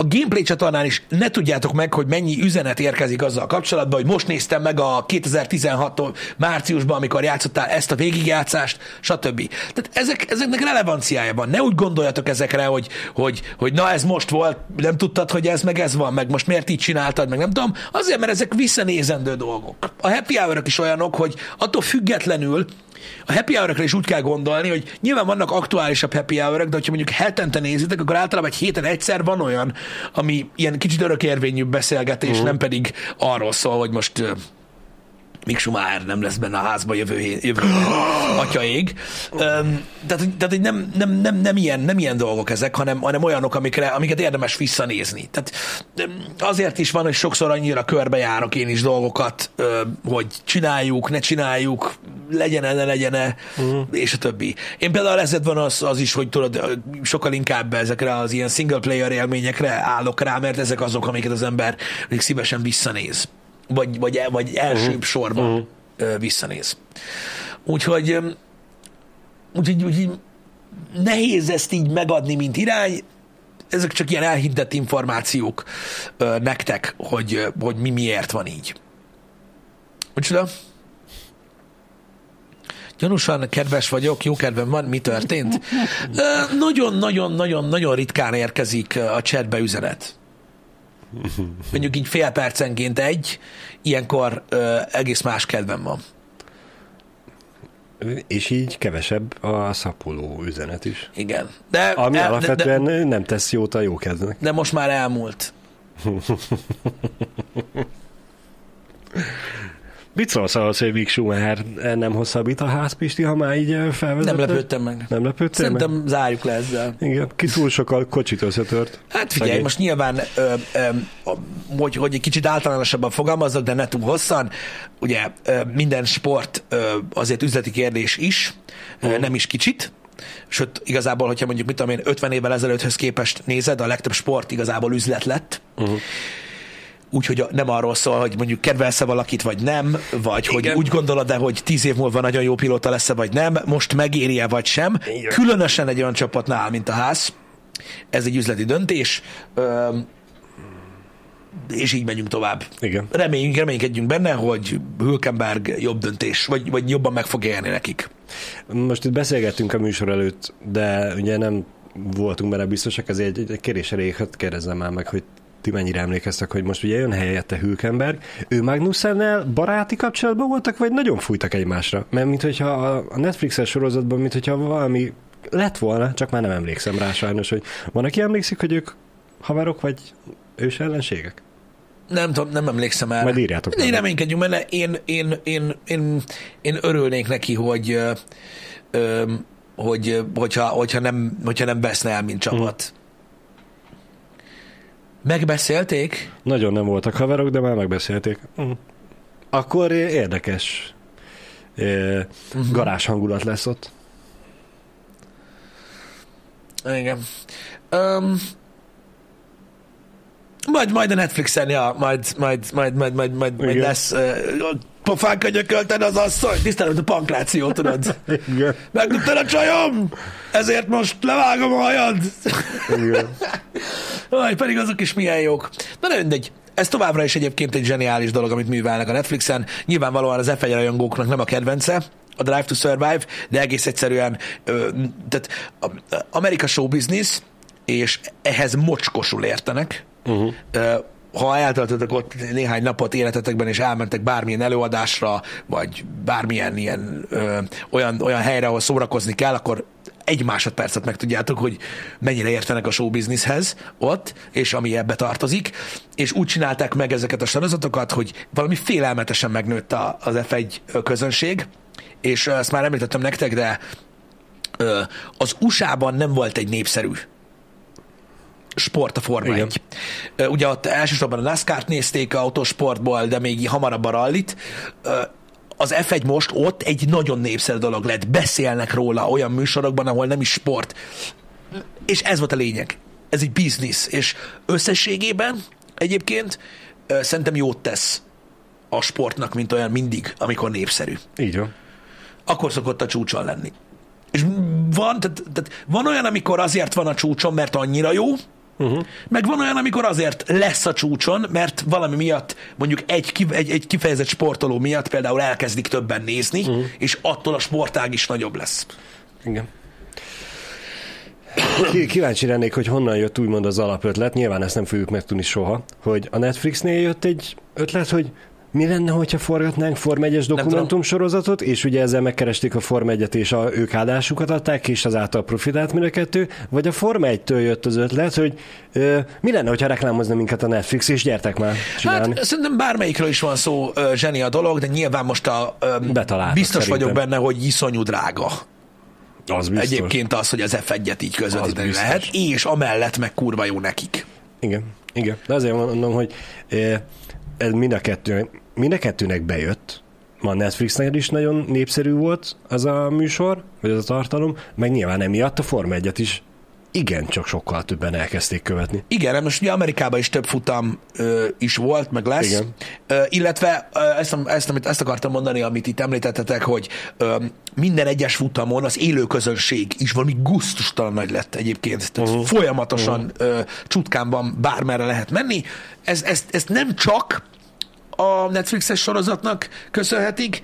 S1: a gameplay csatornán is ne tudjátok meg, hogy mennyi üzenet érkezik azzal kapcsolatban, hogy most néztem meg a 2016 márciusban, amikor játszottál ezt a végigjátszást, stb. Tehát ezek, ezeknek relevanciája van. Ne úgy gondoljatok ezekre, hogy, hogy, hogy na ez most volt, nem tudtad, hogy ez meg ez van, meg most miért így csináltad, meg nem tudom. Azért, mert ezek visszanézendő dolgok. A happy hour is olyanok, hogy attól függetlenül, a happy hour is úgy kell gondolni, hogy nyilván vannak aktuálisabb happy hour de hogyha mondjuk hetente nézitek, akkor általában egy héten egyszer van olyan, ami ilyen kicsit örökérvényű beszélgetés, uh-huh. nem pedig arról szól, hogy most uh, Mik Schumacher nem lesz benne a házba jövő, hé- jövő atya ég. Um, tehát, tehát nem, nem, nem, nem, ilyen, nem ilyen dolgok ezek, hanem, hanem olyanok, amikre, amiket érdemes visszanézni. Tehát azért is van, hogy sokszor annyira körbejárok én is dolgokat, hogy csináljuk, ne csináljuk, legyen-e, ne legyen-e, uh-huh. és a többi. Én például ezért van az, az is, hogy tudod, sokkal inkább ezekre az ilyen single player élményekre állok rá, mert ezek azok, amiket az ember még szívesen visszanéz vagy, vagy, vagy elsőbb uh-huh. sorban uh-huh. visszanéz. Úgyhogy, úgyhogy, úgyhogy nehéz ezt így megadni, mint irány, ezek csak ilyen elhintett információk ö, nektek, hogy, hogy mi miért van így. Micsoda? Gyanúsan kedves vagyok, jó kedvem van, mi történt? *laughs* Nagyon-nagyon-nagyon-nagyon ritkán érkezik a chatbe üzenet mondjuk így fél percenként egy, ilyenkor ö, egész más kedvem van.
S2: És így kevesebb a szapuló üzenet is.
S1: Igen. De,
S2: Ami
S1: el, de,
S2: alapvetően
S1: de,
S2: nem tesz jót a jó kedvnek.
S1: de most már elmúlt. *laughs*
S2: Mit szólsz ahhoz, hogy Mick Schumacher nem hosszabbít a ház, Pisti, ha már így ö, felvezetett?
S1: Nem lepődtem meg.
S2: Nem lepődtél meg?
S1: Szerintem zárjuk le ezzel.
S2: Igen, ki túl sok a kocsit összetört.
S1: Hát figyelj,
S2: Szegény.
S1: most nyilván, ö, ö, hogy, hogy egy kicsit általánosabban fogalmazzak, de ne túl hosszan, ugye ö, minden sport ö, azért üzleti kérdés is, ö, nem is kicsit, sőt, igazából, hogyha mondjuk, mit tudom én, 50 évvel ezelőtthöz képest nézed, a legtöbb sport igazából üzlet lett. Uh-huh. Úgyhogy nem arról szól, hogy mondjuk kedvelsz-e valakit, vagy nem, vagy Igen. hogy úgy gondolod-e, hogy tíz év múlva nagyon jó pilóta lesz-e, vagy nem, most megéri-e, vagy sem.
S2: Igen.
S1: Különösen egy olyan csapatnál, mint a ház. Ez egy üzleti döntés. És így megyünk tovább.
S2: Igen.
S1: Reméljünk, reménykedjünk benne, hogy Hülkenberg jobb döntés, vagy, vagy jobban meg fog élni nekik.
S2: Most itt beszélgettünk a műsor előtt, de ugye nem voltunk benne biztosak, ezért egy, egy kérés elég, hát kérdezzem már meg, hogy ti mennyire emlékeztek, hogy most ugye jön helyette Hülkenberg, ő Magnussennel baráti kapcsolatban voltak, vagy nagyon fújtak egymásra? Mert mint hogyha a Netflixes sorozatban, mint hogyha valami lett volna, csak már nem emlékszem rá sajnos, hogy van, aki emlékszik, hogy ők haverok, vagy ős ellenségek?
S1: Nem tudom, nem emlékszem el.
S2: Majd írjátok
S1: én reménykedjünk benne. Én, én, én, én, én örülnék neki, hogy, ö, hogy hogyha, hogyha, nem, hogyha nem veszne el, mint csapat. Megbeszélték?
S2: Nagyon nem voltak haverok, de már megbeszélték. Mm. Akkor érdekes eh, garázs hangulat lesz ott.
S1: Igen. Um, majd, majd a Netflixen, ja, majd, majd, majd, majd, majd, majd, majd lesz uh, pofán könyökölted az asszony, tisztelem, a pankráció, tudod. *laughs*
S2: Igen.
S1: Megtudtad a csajom? Ezért most levágom a hajad.
S2: Igen. *laughs*
S1: Aj, pedig azok is milyen jók. Na de mindegy. Ez továbbra is egyébként egy zseniális dolog, amit művelnek a Netflixen. Nyilvánvalóan az F1 rajongóknak nem a kedvence, a Drive to Survive, de egész egyszerűen ö, tehát a, a- Amerika show business, és ehhez mocskosul értenek. Uh-huh. Ha eltöltöttek ott néhány napot életetekben, és elmentek bármilyen előadásra, vagy bármilyen ilyen, ö, olyan, olyan helyre, ahol szórakozni kell, akkor egy másodpercet meg tudjátok, hogy mennyire értenek a show businesshez ott, és ami ebbe tartozik, és úgy csinálták meg ezeket a sorozatokat, hogy valami félelmetesen megnőtt az F1 közönség, és ezt már említettem nektek, de az USA-ban nem volt egy népszerű sport a Forma
S2: Igen.
S1: 1. Ö, Ugye ott elsősorban a NASCAR-t nézték autósportból, de még hamarabb a rallit. Az F1 most ott egy nagyon népszerű dolog lett. Beszélnek róla olyan műsorokban, ahol nem is sport. És ez volt a lényeg. Ez egy biznisz. És összességében egyébként szerintem jót tesz a sportnak, mint olyan mindig, amikor népszerű.
S2: Így van.
S1: Akkor szokott a csúcson lenni. És van, tehát, tehát van olyan, amikor azért van a csúcson, mert annyira jó, uh-huh. meg van olyan, amikor azért lesz a csúcson, mert valami miatt, mondjuk egy, egy, egy kifejezett sportoló miatt például elkezdik többen nézni, uh-huh. és attól a sportág is nagyobb lesz.
S2: Igen. Kíváncsi lennék, hogy honnan jött úgymond az alapötlet, nyilván ezt nem fogjuk megtudni soha, hogy a Netflixnél jött egy ötlet, hogy mi lenne, hogyha forgatnánk Form 1-es dokumentum sorozatot, és ugye ezzel megkeresték a Form 1 és a, ők áldásukat adták, és azáltal profitált mind a kettő, vagy a Form 1-től jött az ötlet, hogy ö, mi lenne, hogyha reklámozna minket a Netflix, és gyertek már csinálni.
S1: Hát szerintem bármelyikről is van szó, ö, zseni a dolog, de nyilván most a, ö,
S2: Betaláltak
S1: biztos
S2: szerintem.
S1: vagyok benne, hogy iszonyú drága.
S2: az biztos.
S1: Egyébként az, hogy az F1-et így közvetíteni lehet, és amellett meg kurva jó nekik.
S2: Igen, igen. De azért mondom, hogy eh, ez mind a, kettő, mind a kettőnek bejött. Ma Netflixnél is nagyon népszerű volt az a műsor, vagy az a tartalom, meg nyilván emiatt a Forma 1 is igen, csak sokkal többen elkezdték követni.
S1: Igen, hát most ugye Amerikában is több futam ö, is volt, meg lesz.
S2: Igen.
S1: Ö, illetve ö, ezt, ezt, amit, ezt akartam mondani, amit itt említettetek, hogy ö, minden egyes futamon az élő közönség is valami gusztustalan nagy lett egyébként. Tehát uh-huh. folyamatosan uh-huh. ö, csutkánban bármerre lehet menni. Ez, ezt, ezt nem csak a Netflixes sorozatnak köszönhetik,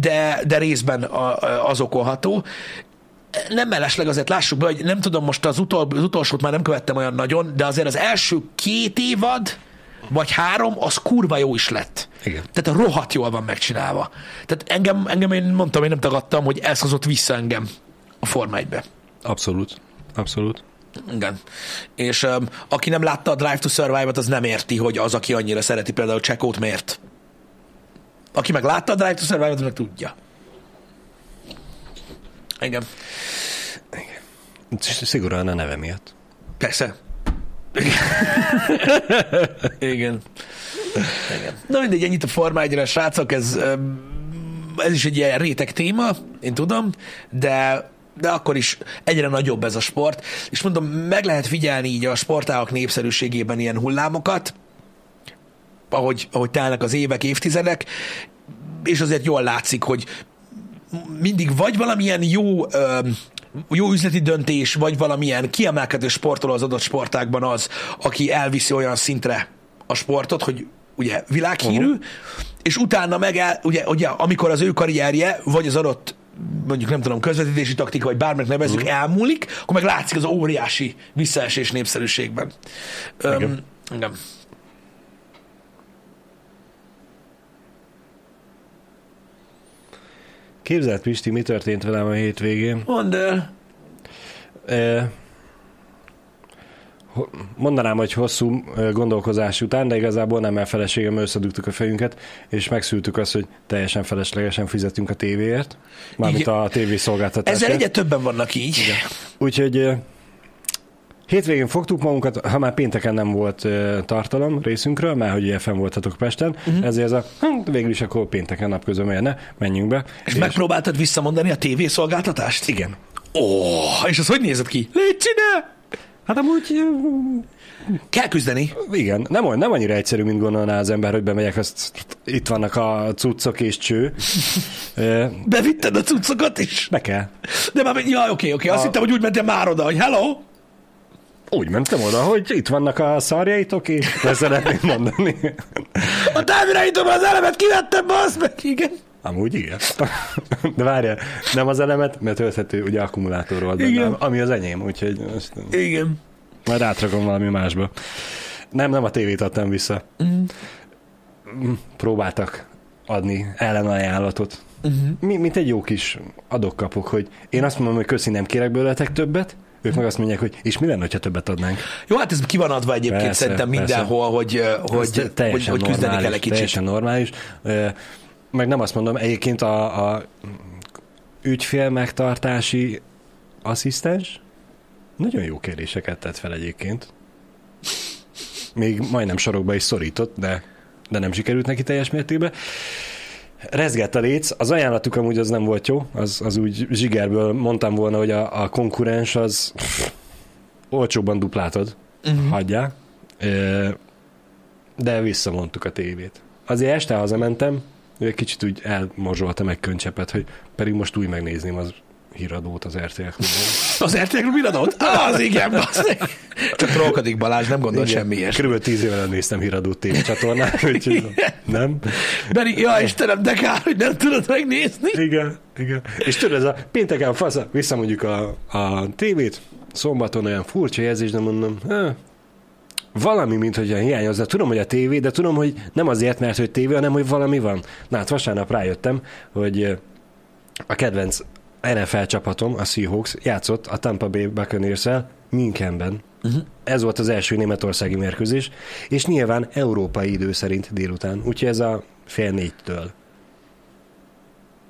S1: de, de részben a, a- az okolható. Nem mellesleg azért lássuk be, hogy nem tudom, most az, utol, az utolsót már nem követtem olyan nagyon, de azért az első két évad, vagy három, az kurva jó is lett.
S2: Igen.
S1: Tehát rohadt jól van megcsinálva. Tehát engem, engem én mondtam, én nem tagadtam, hogy ez hozott vissza engem a Forma 1-be.
S2: Abszolút. Abszolút.
S1: Igen. És um, aki nem látta a Drive to Survive-ot, az nem érti, hogy az, aki annyira szereti például Csekót, miért. Aki meg látta a Drive to Survive-ot, meg tudja. Igen.
S2: Szigorúan a neve miatt.
S1: Persze. Igen. Igen. Igen. Na mindegy, ennyit a 1 srácok, ez, ez is egy ilyen réteg téma, én tudom, de de akkor is egyre nagyobb ez a sport, és mondom, meg lehet figyelni így a sportágak népszerűségében ilyen hullámokat, ahogy, ahogy telnek az évek, évtizedek, és azért jól látszik, hogy mindig vagy valamilyen jó, jó üzleti döntés, vagy valamilyen kiemelkedő sportoló az adott sportágban az, aki elviszi olyan szintre a sportot, hogy ugye világhírű, uh-huh. és utána meg el, ugye, ugye, amikor az ő karrierje, vagy az adott mondjuk nem tudom, közvetítési taktika, vagy bármilyen nevezzük, uh-huh. elmúlik, akkor meg látszik az óriási visszaesés népszerűségben.
S2: Igen.
S1: igen.
S2: Képzeld, Pisti, mi történt velem a hétvégén?
S1: Mondd el.
S2: Ho- Mondanám, hogy hosszú eh, gondolkozás után, de igazából nem, mert feleségem összedugtuk a fejünket, és megszültük azt, hogy teljesen feleslegesen fizetünk a tévéért, mármint
S1: Igen.
S2: a tévészolgáltatásért.
S1: Ezzel egyre többen vannak így. Igen.
S2: Úgyhogy eh, hétvégén fogtuk magunkat, ha már pénteken nem volt eh, tartalom részünkről, mert hogy ugye fenn voltatok Pesten, uh-huh. ezért ez a, hm, végül is akkor pénteken napközben mérne, menjünk be.
S1: És, és megpróbáltad visszamondani a tévészolgáltatást?
S2: Igen.
S1: Ó, és az hogy nézett ki? Légy csinál!
S2: Hát amúgy
S1: Kell küzdeni.
S2: Igen, nem, nem annyira egyszerű, mint gondolná az ember, hogy bemegyek, azt itt vannak a cuccok és cső. *laughs* Ö,
S1: Bevitted a cuccokat is.
S2: Be kell.
S1: De már, ja, oké, oké, azt
S2: A-
S1: hittem, hogy úgy mentél már oda, hogy hello,
S2: Úgy mentem oda, hogy itt vannak a szarjaitok, és ezt szeretném mondani.
S1: a távirányítóban az elemet kivettem, bassz meg, igen.
S2: Amúgy igen. De várjál, nem az elemet, mert tölthető ugye akkumulátor
S1: Igen.
S2: ami az enyém, úgyhogy azt
S1: Igen.
S2: majd átrakom valami másba. Nem, nem a tévét adtam vissza. Mm. Próbáltak adni ellenajánlatot. Uh-huh. Mi, mint egy jó kis adok-kapok, hogy én azt mondom, hogy köszi, nem kérek belőletek többet, ők meg azt mondják, hogy és mi lenne, ha többet adnánk?
S1: Jó, hát ez ki van adva egyébként
S2: Persze,
S1: szerintem
S2: persze.
S1: mindenhol, hogy,
S2: Ez
S1: hogy, hogy,
S2: teljesen
S1: hogy küzdeni
S2: normális,
S1: kell egy kicsit.
S2: Teljesen normális. Meg nem azt mondom, egyébként a, a ügyfél megtartási asszisztens nagyon jó kérdéseket tett fel egyébként. Még majdnem sorokba is szorított, de, de nem sikerült neki teljes mértékben. Rezgett a léc, az ajánlatuk amúgy az nem volt jó, az, az úgy zsigerből mondtam volna, hogy a, a konkurens az pff, olcsóbban duplátod, uh-huh. hagyjál. De visszamondtuk a tévét. azért este hazamentem, egy kicsit úgy elmorzsoltam egy könycsepet, hogy pedig most úgy megnézném az híradót az RTL klubon. *laughs*
S1: Az RTL Klub híradót? Az igen, basszik. Csak trollkodik Balázs, nem gondol
S2: Igen.
S1: semmi ilyesmi.
S2: Körülbelül tíz éve nem néztem híradót tévécsatornán, *laughs* úgyhogy nem.
S1: Beri, ja Istenem, de kár, hogy nem tudod megnézni.
S2: Igen, igen. És tudod, ez a pénteken fasz, visszamondjuk a, a tévét, szombaton olyan furcsa érzés, de mondom, há, valami, mint hogy hiányozna. Tudom, hogy a tévé, de tudom, hogy nem azért, mert hogy tévé, hanem hogy valami van. Na hát vasárnap rájöttem, hogy a kedvenc NFL csapatom, a Seahawks játszott a Tampa Bay buccaneers Münchenben. Uh-huh. Ez volt az első németországi mérkőzés, és nyilván európai idő szerint délután. Úgyhogy ez a fél négytől.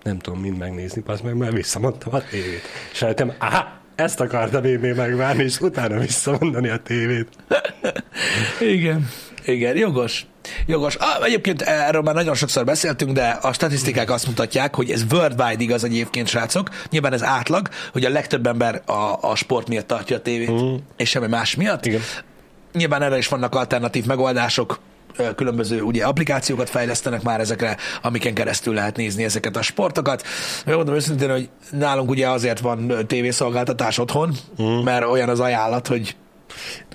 S2: Nem tudom mind megnézni, az meg már visszamondtam a tévét. És rájöttem, aha, ezt akartam én még megvárni, és utána visszamondani a tévét.
S1: Igen. Igen, jogos. Jogos. Ah, egyébként erről már nagyon sokszor beszéltünk, de a statisztikák azt mutatják, hogy ez worldwide igaz egyébként, srácok. Nyilván ez átlag, hogy a legtöbb ember a, a sport miatt tartja a tévét, mm. és semmi más miatt.
S2: Igen.
S1: Nyilván erre is vannak alternatív megoldások, különböző ugye applikációkat fejlesztenek már ezekre, amiken keresztül lehet nézni ezeket a sportokat. Mondom őszintén, hogy nálunk ugye azért van tévészolgáltatás otthon, mm. mert olyan az ajánlat, hogy,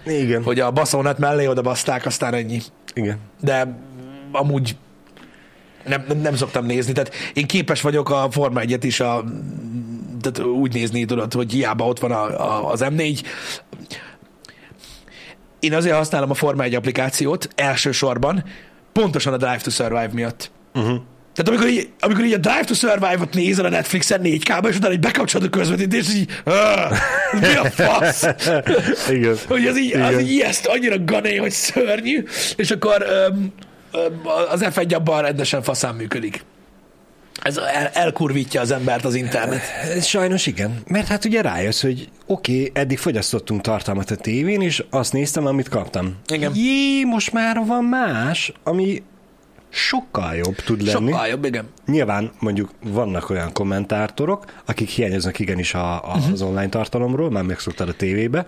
S2: Igen.
S1: hogy a baszónet mellé oda baszták, aztán ennyi.
S2: Igen.
S1: De amúgy nem, nem, nem szoktam nézni, tehát én képes vagyok a Forma 1 is a, tehát úgy nézni, tudod, hogy hiába ott van a, a, az M4. Én azért használom a Forma 1 applikációt elsősorban, pontosan a Drive to Survive miatt.
S2: Uh-huh.
S1: Tehát amikor így, amikor így a Drive to Survive-ot nézel a Netflixen 4 k és utána így bekapcsolod a közvetítést, és így, "Ah, mi a fasz? *laughs*
S2: Igen.
S1: hogy az így, az így ijeszt, annyira gané, hogy szörnyű, és akkor öm, öm, az F1 abban rendesen faszán működik. Ez el, elkurvítja az embert az internet.
S2: Sajnos igen. Mert hát ugye rájössz, hogy oké, okay, eddig fogyasztottunk tartalmat a tévén, és azt néztem, amit kaptam.
S1: Igen.
S2: Jé, most már van más, ami sokkal jobb tud lenni.
S1: Sokkal jobb, igen.
S2: Nyilván mondjuk vannak olyan kommentátorok, akik hiányoznak igenis a, a,
S1: Mhm.
S2: az online tartalomról, már megszoktad a tévébe.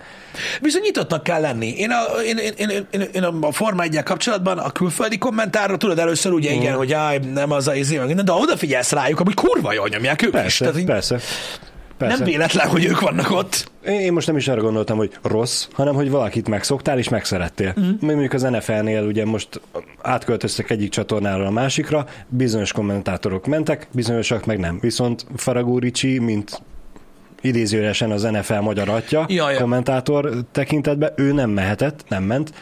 S1: Viszont nyitottnak kell lenni. Én a, én, én, én, én, én a Forma 1 kapcsolatban a külföldi kommentárra tudod először ugye
S2: Mhm.
S1: igen, hogy áj, nem az a izé, de odafigyelsz rájuk, hogy kurva jól nyomják ők is.
S2: Persze,
S1: Tehát, így
S2: persze.
S1: nem véletlen, hogy ők vannak ott.
S2: Én én most nem is arra gondoltam, hogy rossz, hanem hogy valakit megszoktál és megszerettél. Mm. Mondjuk az NFL-nél ugye most átköltöztek egyik csatornáról a másikra, bizonyos kommentátorok mentek, bizonyosak meg nem. Viszont Faragó Ricsi, mint idézőjelesen az NFL magyar atya,
S1: Ja, ja.
S2: kommentátor tekintetben, ő nem mehetett, nem ment.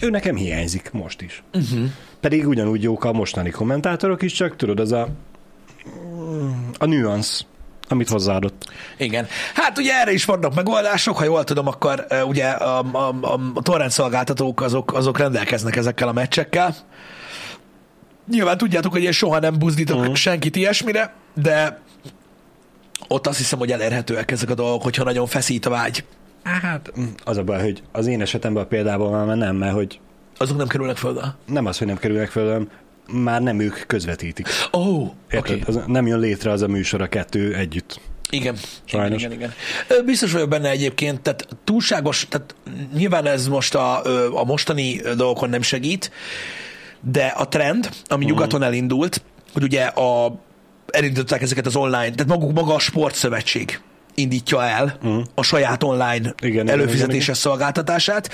S2: Ő nekem hiányzik most is. Uh-huh. Pedig ugyanúgy jók a mostani kommentátorok is, csak tudod, az a a nüansz, amit hozzáadott.
S1: Igen. Hát ugye erre is vannak megoldások, ha jól tudom, akkor uh, ugye a, a, a, a torrent szolgáltatók azok, azok rendelkeznek ezekkel a meccsekkel. Nyilván tudjátok, hogy én soha nem buzdítok uh-huh. senkit ilyesmire, de ott azt hiszem, hogy elérhetőek ezek a dolgok, hogyha nagyon feszít a vágy.
S2: Hát az a baj, hogy az én esetemben a példában már nem, mert hogy
S1: Azok nem kerülnek föl.
S2: nem az, hogy nem kerülnek föl, hanem már nem ők közvetítik.
S1: Ó, oh,
S2: Érted? Okay. Nem jön létre az a műsor a kettő együtt.
S1: Igen. Igen,
S2: Sajnos.
S1: igen, igen. Ö, Biztos vagyok benne egyébként, tehát túlságos, tehát nyilván ez most a, a mostani dolgokon nem segít, de a trend, ami
S2: Mhm.
S1: nyugaton elindult, hogy ugye a, elindították ezeket az online, tehát maguk, maga a sportszövetség indítja el a saját online.
S2: Igen, igen,
S1: előfizetéses
S2: igen, igen.
S1: szolgáltatását.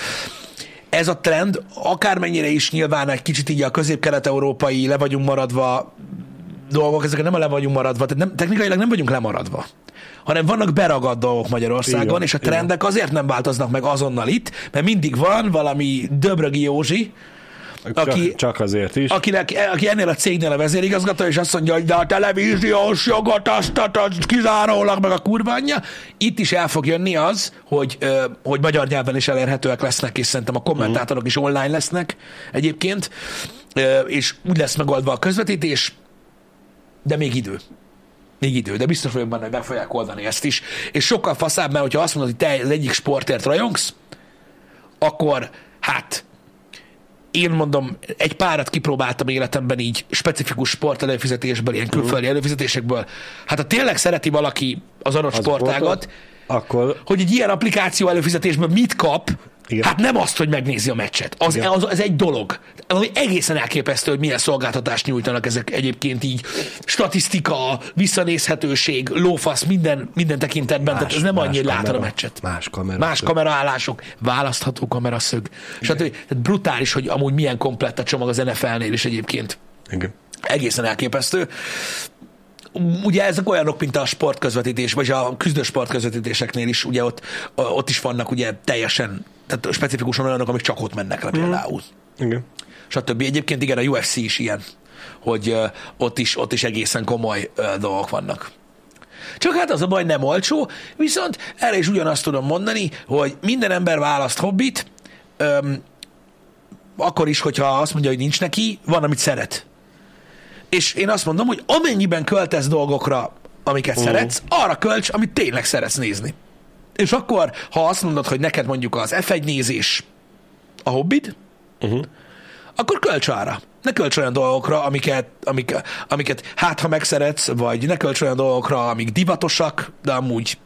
S1: Ez a trend, akármennyire is nyilván egy kicsit így a közép-kelet-európai le vagyunk maradva dolgok, ezek nem a le vagyunk maradva, tehát nem, technikailag nem vagyunk lemaradva, hanem vannak beragadt dolgok Magyarországon,
S2: Igen,
S1: és a
S2: igen.
S1: trendek azért nem változnak meg azonnal itt, mert mindig van valami Döbrögi Józsi, Aki-
S2: csak, csak azért is.
S1: akinek, aki ennél a cégnél a vezérigazgató, és azt mondja, hogy de a televíziós jogot azt, azt, kizárólag meg a kurva anyja. Itt is el fog jönni az, hogy, hogy magyar nyelven is elérhetőek lesznek, és szerintem a kommentátorok is online lesznek egyébként, és úgy lesz megoldva a közvetítés, de még idő. Még idő, de biztos vagyok benne, hogy meg fogják oldani ezt is. És sokkal faszább, mert hogyha azt mondod, hogy te az egyik sportért rajongsz, akkor hát én mondom, egy párat kipróbáltam életemben így specifikus sport előfizetésből, ilyen külföldi előfizetésekből. Hát ha tényleg szereti valaki az adott
S2: Az
S1: sportágat,
S2: Akkor
S1: hogy egy ilyen applikáció előfizetésből mit kap,
S2: Igen.
S1: Hát nem azt, hogy megnézi a meccset. Az,
S2: Igen.
S1: az, az egy dolog. Ami egészen elképesztő, hogy milyen szolgáltatást nyújtanak ezek egyébként így. Statisztika, visszanézhetőség, lófasz, minden, minden tekintetben. Tehát ez nem annyi, hogy látod a meccset.
S2: Más kamera.
S1: Más kameraállások, választható kameraszög. Stb. Tehát brutális, hogy amúgy milyen komplett a csomag az NFL-nél is egyébként.
S2: Igen.
S1: Egészen elképesztő. Ugye ezek olyanok, mint a sportközvetítés, vagy a küzdő sportközvetítéseknél is, ugye ott, ott is vannak ugye teljesen, tehát specifikusan olyanok, amik csak ott mennek le például.
S2: Igen.
S1: Stb. Egyébként igen, a UFC is ilyen, hogy ö, ott is, ott is egészen komoly ö, dolgok vannak. Csak hát az a baj nem olcsó, viszont erre is ugyanazt tudom mondani, hogy minden ember választ hobbit, öm, akkor is, hogyha azt mondja, hogy nincs neki, van, amit szeret. És én azt mondom, hogy amennyiben költesz dolgokra, amiket uh. szeretsz, arra költs, amit tényleg szeretsz nézni. És akkor, ha azt mondod, hogy neked mondjuk az F1 nézés a hobbid,
S2: Uh-huh.
S1: akkor költs arra. Ne költs olyan dolgokra, amiket, amik, amiket hát ha megszeretsz, vagy ne költs olyan dolgokra, amik divatosak, de amúgy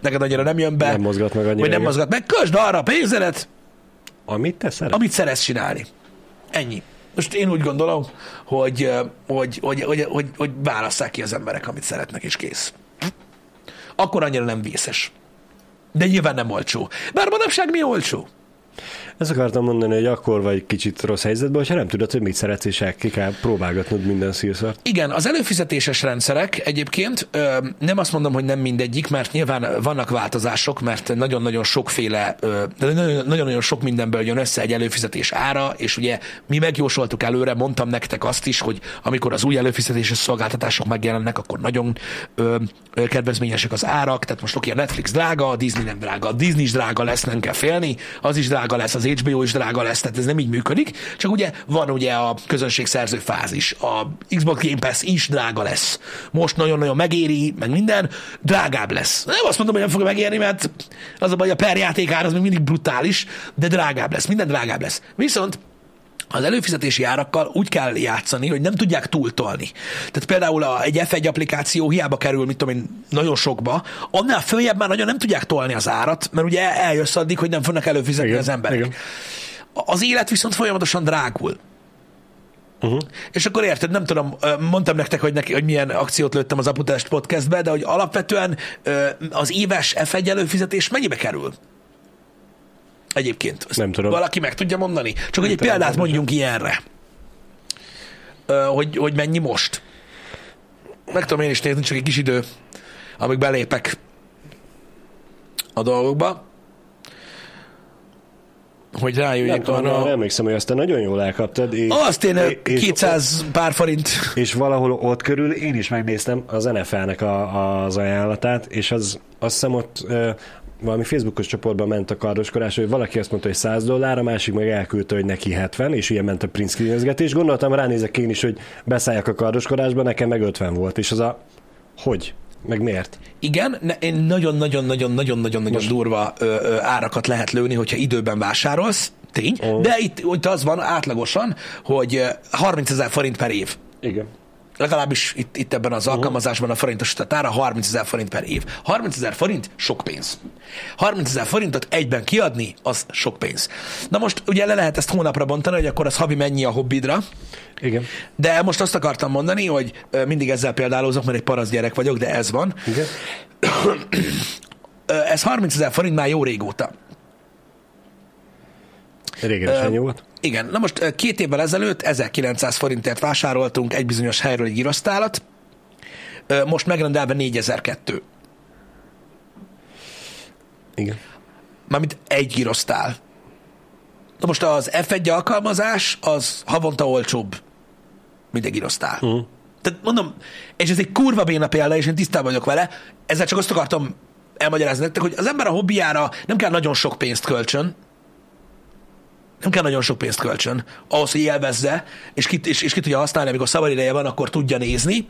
S1: neked annyira nem jön be.
S2: Nem mozgat meg annyira,
S1: Vagy nem mozgat meg. Költsd arra a pénzedet,
S2: Amit te szeretsz.
S1: amit szeretsz csinálni. Ennyi. Most én úgy gondolom, hogy, hogy, hogy, hogy, hogy, hogy válasszák ki az emberek, amit szeretnek, és kész. Akkor annyira nem vészes. De nyilván nem olcsó. Bár manapság mi olcsó?
S2: Ezt akartam mondani, hogy akkor vagy kicsit rossz helyzetben, hogyha nem tudod, hogy mit szeretsz, és ki kell próbálgatnod minden szírszart.
S1: Igen, az előfizetéses rendszerek egyébként nem azt mondom, hogy nem mindegyik, mert nyilván vannak változások, mert nagyon-nagyon sokféle, nagyon-nagyon sok mindenből jön össze egy előfizetés ára, és ugye mi megjósoltuk előre, mondtam nektek azt is, hogy amikor az új előfizetéses szolgáltatások megjelennek, akkor nagyon kedvezményesek az árak, tehát most oké, a Netflix drága, a Disney nem drága, a Disney is drága lesz, nem kell félni, az is drága lesz, az HBO is drága lesz, tehát ez nem így működik, csak ugye van ugye a közönségszerző fázis, a Xbox Game Pass is drága lesz. Most nagyon-nagyon megéri, meg minden, drágább lesz. Nem azt mondom, hogy nem fog megérni, mert az a baj, a per játékár az még mindig brutális, de drágább lesz, minden drágább lesz. Viszont az előfizetési árakkal úgy kell játszani, hogy nem tudják túltolni. Tehát például a, egy F1 applikáció hiába kerül, mit tudom én, nagyon sokba, annál följebb már nagyon nem tudják tolni az árat, mert ugye eljössz addig, hogy nem fognak előfizetni
S2: Igen,
S1: az emberek.
S2: igen.
S1: Az élet viszont folyamatosan drágul.
S2: Uh-huh.
S1: És akkor érted, nem tudom, mondtam nektek, hogy, neki, hogy milyen akciót lőttem az Aputest podcastbe, de hogy alapvetően az éves F1 előfizetés mennyibe kerül? Egyébként. Ezt
S2: Nem tudom.
S1: Valaki meg tudja mondani? Csak hogy egy
S2: tudom,
S1: példát
S2: nem
S1: mondjunk ilyenre. Ö, hogy, hogy mennyi most. Meg tudom én is nézni, csak egy kis idő, amíg belépek a dolgokba. Hogy
S2: Nem
S1: rájöjjek
S2: tudom,
S1: arra.
S2: arra emlékszem, hogy azt te nagyon jól elkaptad. És,
S1: Azt én
S2: és-
S1: 200 pár forint.
S2: És valahol ott körül én is megnéztem az NFL-nek a, az ajánlatát, és az, azt hiszem ott valami Facebookos csoportban ment a kardoskodás, hogy valaki azt mondta, hogy 100 dollár, a másik meg elküldte, hogy neki 70, és ilyen ment a print screenezgetés. Gondoltam, ránézek én is, hogy beszálljak a kardoskodásba, nekem meg 50 volt, és az a hogy? Meg miért?
S1: Igen, ne- én nagyon-nagyon-nagyon-nagyon-nagyon-nagyon durva ö, ö, árakat lehet lőni, hogyha időben vásárolsz, tény,
S2: Ó.
S1: de itt, itt az van átlagosan, hogy ö, 30 ezer forint per év.
S2: Igen.
S1: Legalábbis itt, itt ebben az alkalmazásban a forintosított ára 30 ezer forint per év. 30 ezer forint sok pénz. 30 ezer forintot egyben kiadni, az sok pénz. Na most ugye le lehet ezt hónapra bontani, hogy akkor az havi mennyi a hobbidra,
S2: Igen.
S1: de most azt akartam mondani, hogy mindig ezzel példálozok, mert egy parasz gyerek vagyok, de ez van.
S2: Igen.
S1: Ez 30 ezer forint már jó régóta.
S2: Régen is ennyi volt.
S1: Igen, na most két évvel ezelőtt 1900 forintért vásároltunk egy bizonyos helyről egy girosztálat, Ö, most megrendelve 4002.
S2: Igen.
S1: Mármint egy girosztál. Na most az F1 alkalmazás az havonta olcsóbb, mint egy girosztál.
S2: Uh.
S1: Tehát mondom, és ez egy kurva béna példa, és én tisztában vagyok vele, ezzel csak azt akartam elmagyarázni nektek, hogy az ember a hobbiára nem kell nagyon sok pénzt kölcsön, nem kell nagyon sok pénzt kölcsön, ahhoz, hogy élvezze, és ki, és, és ki tudja használni, amikor szabad ideje van, akkor tudja nézni.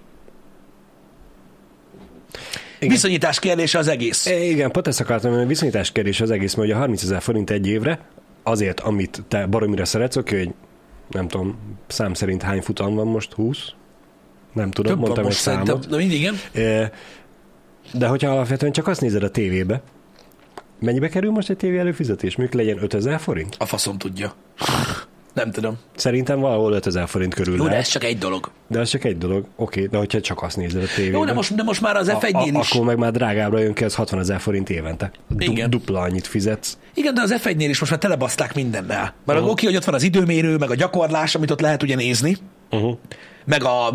S2: Igen.
S1: Viszonyítás kérdése az egész.
S2: É, Igen, pont ezt akartam, hogy viszonyítás kérdés az egész, mert ugye 30 ezer forint egy évre, azért, amit te baromira szeretsz, oké, hogy nem tudom, szám szerint hány futam van most, 20? Nem tudom,
S1: Több
S2: mondtam egy számot.
S1: Na mindig, igen.
S2: É, De hogyha alapvetően csak azt nézed a tévébe, Mennyibe kerül most egy tévé előfizetés? Mondjuk legyen 5000 forint?
S1: A faszom tudja. Nem tudom.
S2: Szerintem valahol 5000 forint körül
S1: Jó, de ez csak egy dolog.
S2: De az csak egy dolog. Oké, de hogyha csak azt nézed a tévében.
S1: Jó, de most, de most már az F1-nél is...
S2: Akkor meg már drágábbra jön ki, az 60 ezer forint évente. Du-
S1: Igen.
S2: Dupla annyit fizetsz.
S1: Igen, de az F1-nél is most már telebaszták mindennel. Mert uh-huh. oké, hogy ott van az időmérő, meg a gyakorlás, amit ott lehet ugye nézni,
S2: Uh-huh.
S1: meg a,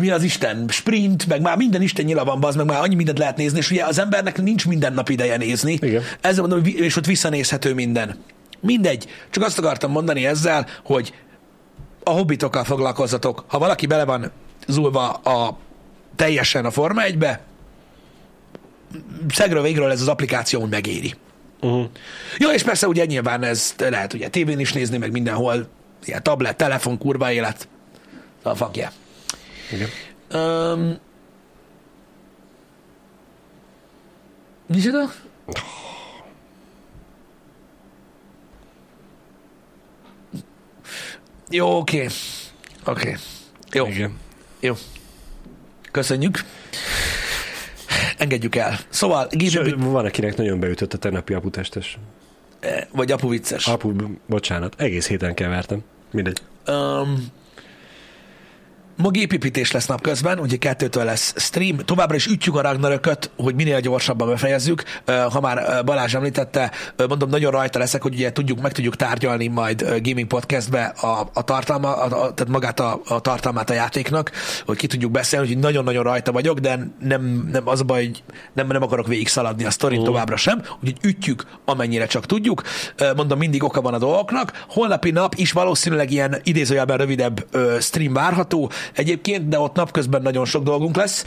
S1: mi az Isten, sprint, meg már minden Isten nyila van, az meg már annyi mindent lehet nézni, és ugye az embernek nincs minden nap ideje nézni.
S2: Igen.
S1: Ezzel mondom, és ott visszanézhető minden. Mindegy. Csak azt akartam mondani ezzel, hogy a hobbitokkal foglalkozzatok. Ha valaki bele van zúlva a, teljesen a Forma 1-be, szegről végről ez az applikáció megéri.
S2: Uh-huh.
S1: Jó, és persze ugye nyilván ez lehet ugye tévén is nézni, meg mindenhol, ilyen tablet, telefon, kurva élet. A fuck yeah.
S2: Igen.
S1: Um, Micsoda? Jó, oké. Oké. Jó,
S2: Igen.
S1: jó. Köszönjük. Engedjük el. Szóval, Gibe,
S2: van, akinek nagyon beütött a tegnapi aputestes.
S1: vagy apu vicces.
S2: Apu, bocsánat, egész héten kevertem. Mindegy.
S1: Um, ma gépépítés lesz napközben, ugye kettőtől lesz stream. Továbbra is ütjük a Ragnarököt, hogy minél gyorsabban befejezzük. Ha már Balázs említette, mondom, nagyon rajta leszek, hogy ugye tudjuk, meg tudjuk tárgyalni majd gaming podcastbe a, a tartalma, a, a, tehát magát a, a tartalmát a játéknak, hogy ki tudjuk beszélni, hogy nagyon-nagyon rajta vagyok, de nem, nem az a baj, hogy nem, nem akarok végig szaladni a sztorin
S2: Mhm.
S1: továbbra sem, úgyhogy ütjük, amennyire csak tudjuk. Mondom, mindig oka van a dolgoknak. Holnapi nap is valószínűleg ilyen idézőjelben rövidebb stream várható egyébként, de ott napközben nagyon sok dolgunk lesz,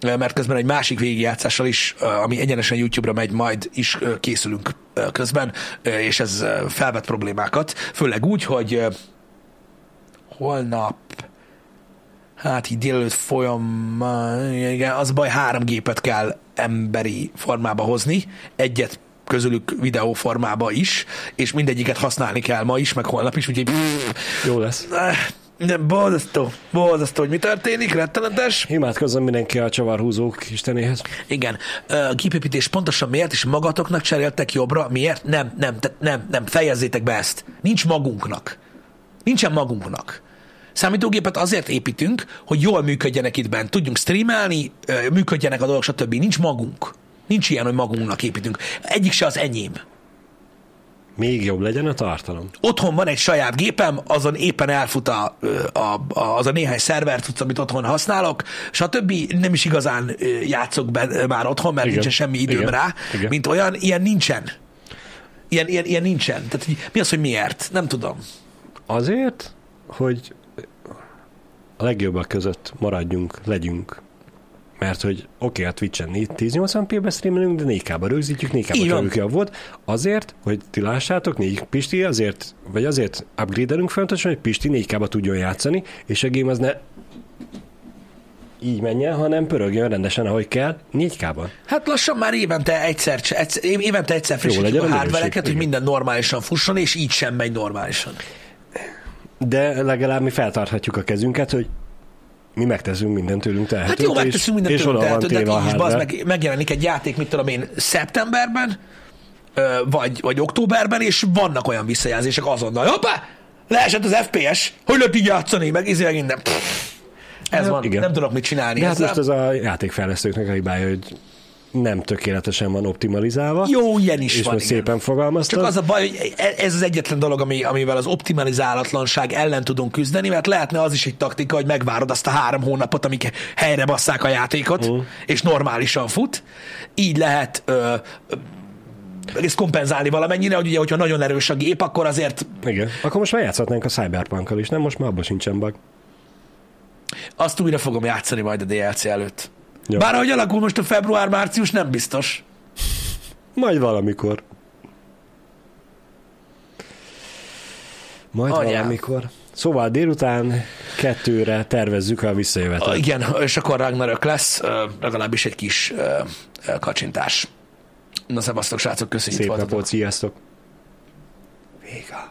S1: ö, mert közben egy másik végigjátszással is, ö, ami egyenesen YouTube-ra megy, majd is ö, készülünk közben, és ez felvet problémákat, főleg úgy, hogy holnap Hát így délelőtt folyamán, igen, az baj, három gépet kell emberi formába hozni, egyet közülük videó formába is, és mindegyiket használni kell ma is, meg holnap is, úgyhogy
S2: Jó lesz.
S1: Nem, borzasztó, borzasztó, hogy mi történik, rettenetes.
S2: Imádkozzon mindenki a csavarhúzók istenéhez.
S1: Igen, a gépépítés pontosan miért, és magatoknak cseréltek jobbra, miért? Nem, nem, nem, nem, fejezzétek be ezt. Nincs magunknak. Nincsen magunknak. Számítógépet azért építünk, hogy jól működjenek itt bent, tudjunk streamelni, működjenek a dolgok, stb. Nincs magunk. Nincs ilyen, hogy magunknak építünk. Egyik se az enyém.
S2: Még jobb legyen a tartalom.
S1: Otthon van egy saját gépem, azon éppen elfut a, a, a, az a néhány szerver tudsz, amit otthon használok, stb. Nem is igazán játszok be már otthon, mert
S2: Igen.
S1: nincsen semmi időm
S2: Igen.
S1: rá,
S2: Igen.
S1: mint olyan, ilyen nincsen. Ilyen, ilyen, ilyen nincsen. Tehát hogy mi az, hogy miért? Nem tudom.
S2: Azért, hogy a legjobbak között maradjunk, legyünk. Mert hogy oké, a Twitch-en 1080p-be streamelünk, de 4K-ba rögzítjük, 4
S1: Így
S2: k
S1: van.
S2: jobb volt. Azért, hogy ti lássátok, 4 Pisti, azért, vagy azért upgrade-elünk fontosan, hogy Pisti 4K-ba tudjon játszani, és a game az ne így menjen, hanem pörögjön rendesen, ahogy kell, 4K-ban.
S1: Hát lassan már évente egyszer, egyszer évente egyszer frissítjük a hardvereket, hogy minden normálisan fusson, és így sem megy normálisan.
S2: De legalább mi feltarthatjuk a kezünket, hogy mi megteszünk mindent tőlünk tehetőt.
S1: Hát jó, megteszünk mindent
S2: és,
S1: tőlünk tehetőt, de
S2: a
S1: így is bazd meg, megjelenik egy játék, mit tudom én, szeptemberben, vagy, vagy októberben, és vannak olyan visszajelzések azonnal. Hoppá! Leesett az FPS, hogy lehet így játszani, meg izé, minden. Ez
S2: Ja,
S1: van,
S2: igen.
S1: nem tudok mit csinálni
S2: De hát
S1: ezzel.
S2: most ez a játékfejlesztőknek a hibája, hogy nem tökéletesen van optimalizálva.
S1: Jó, ilyen is
S2: és
S1: van, igen.
S2: szépen fogalmaztad.
S1: Csak az a baj, hogy ez az egyetlen dolog, ami, amivel az optimalizálatlanság ellen tudunk küzdeni, mert lehetne az is egy taktika, hogy megvárod azt a három hónapot, amíg helyre basszák a játékot, uh. és normálisan fut. Így lehet ö, ö, ezt kompenzálni valamennyire, hogy ugye, hogyha nagyon erős a gép, akkor azért
S2: Igen. Akkor most már játszhatnánk a Cyberpunkkal is, nem? Most már abban sincsen bug.
S1: azt újra fogom játszani majd a DLC előtt.
S2: Jó.
S1: Bár ahogy alakul most a február-március, nem biztos.
S2: Majd valamikor. Majd
S1: Anyám.
S2: valamikor. Szóval délután kettőre tervezzük a visszajövetet.
S1: Igen, és akkor Ragnarök lesz, legalábbis egy kis kacsintás. Na, szevasztok, srácok, köszönjük.
S2: Szép napot, sziasztok!
S1: Vége.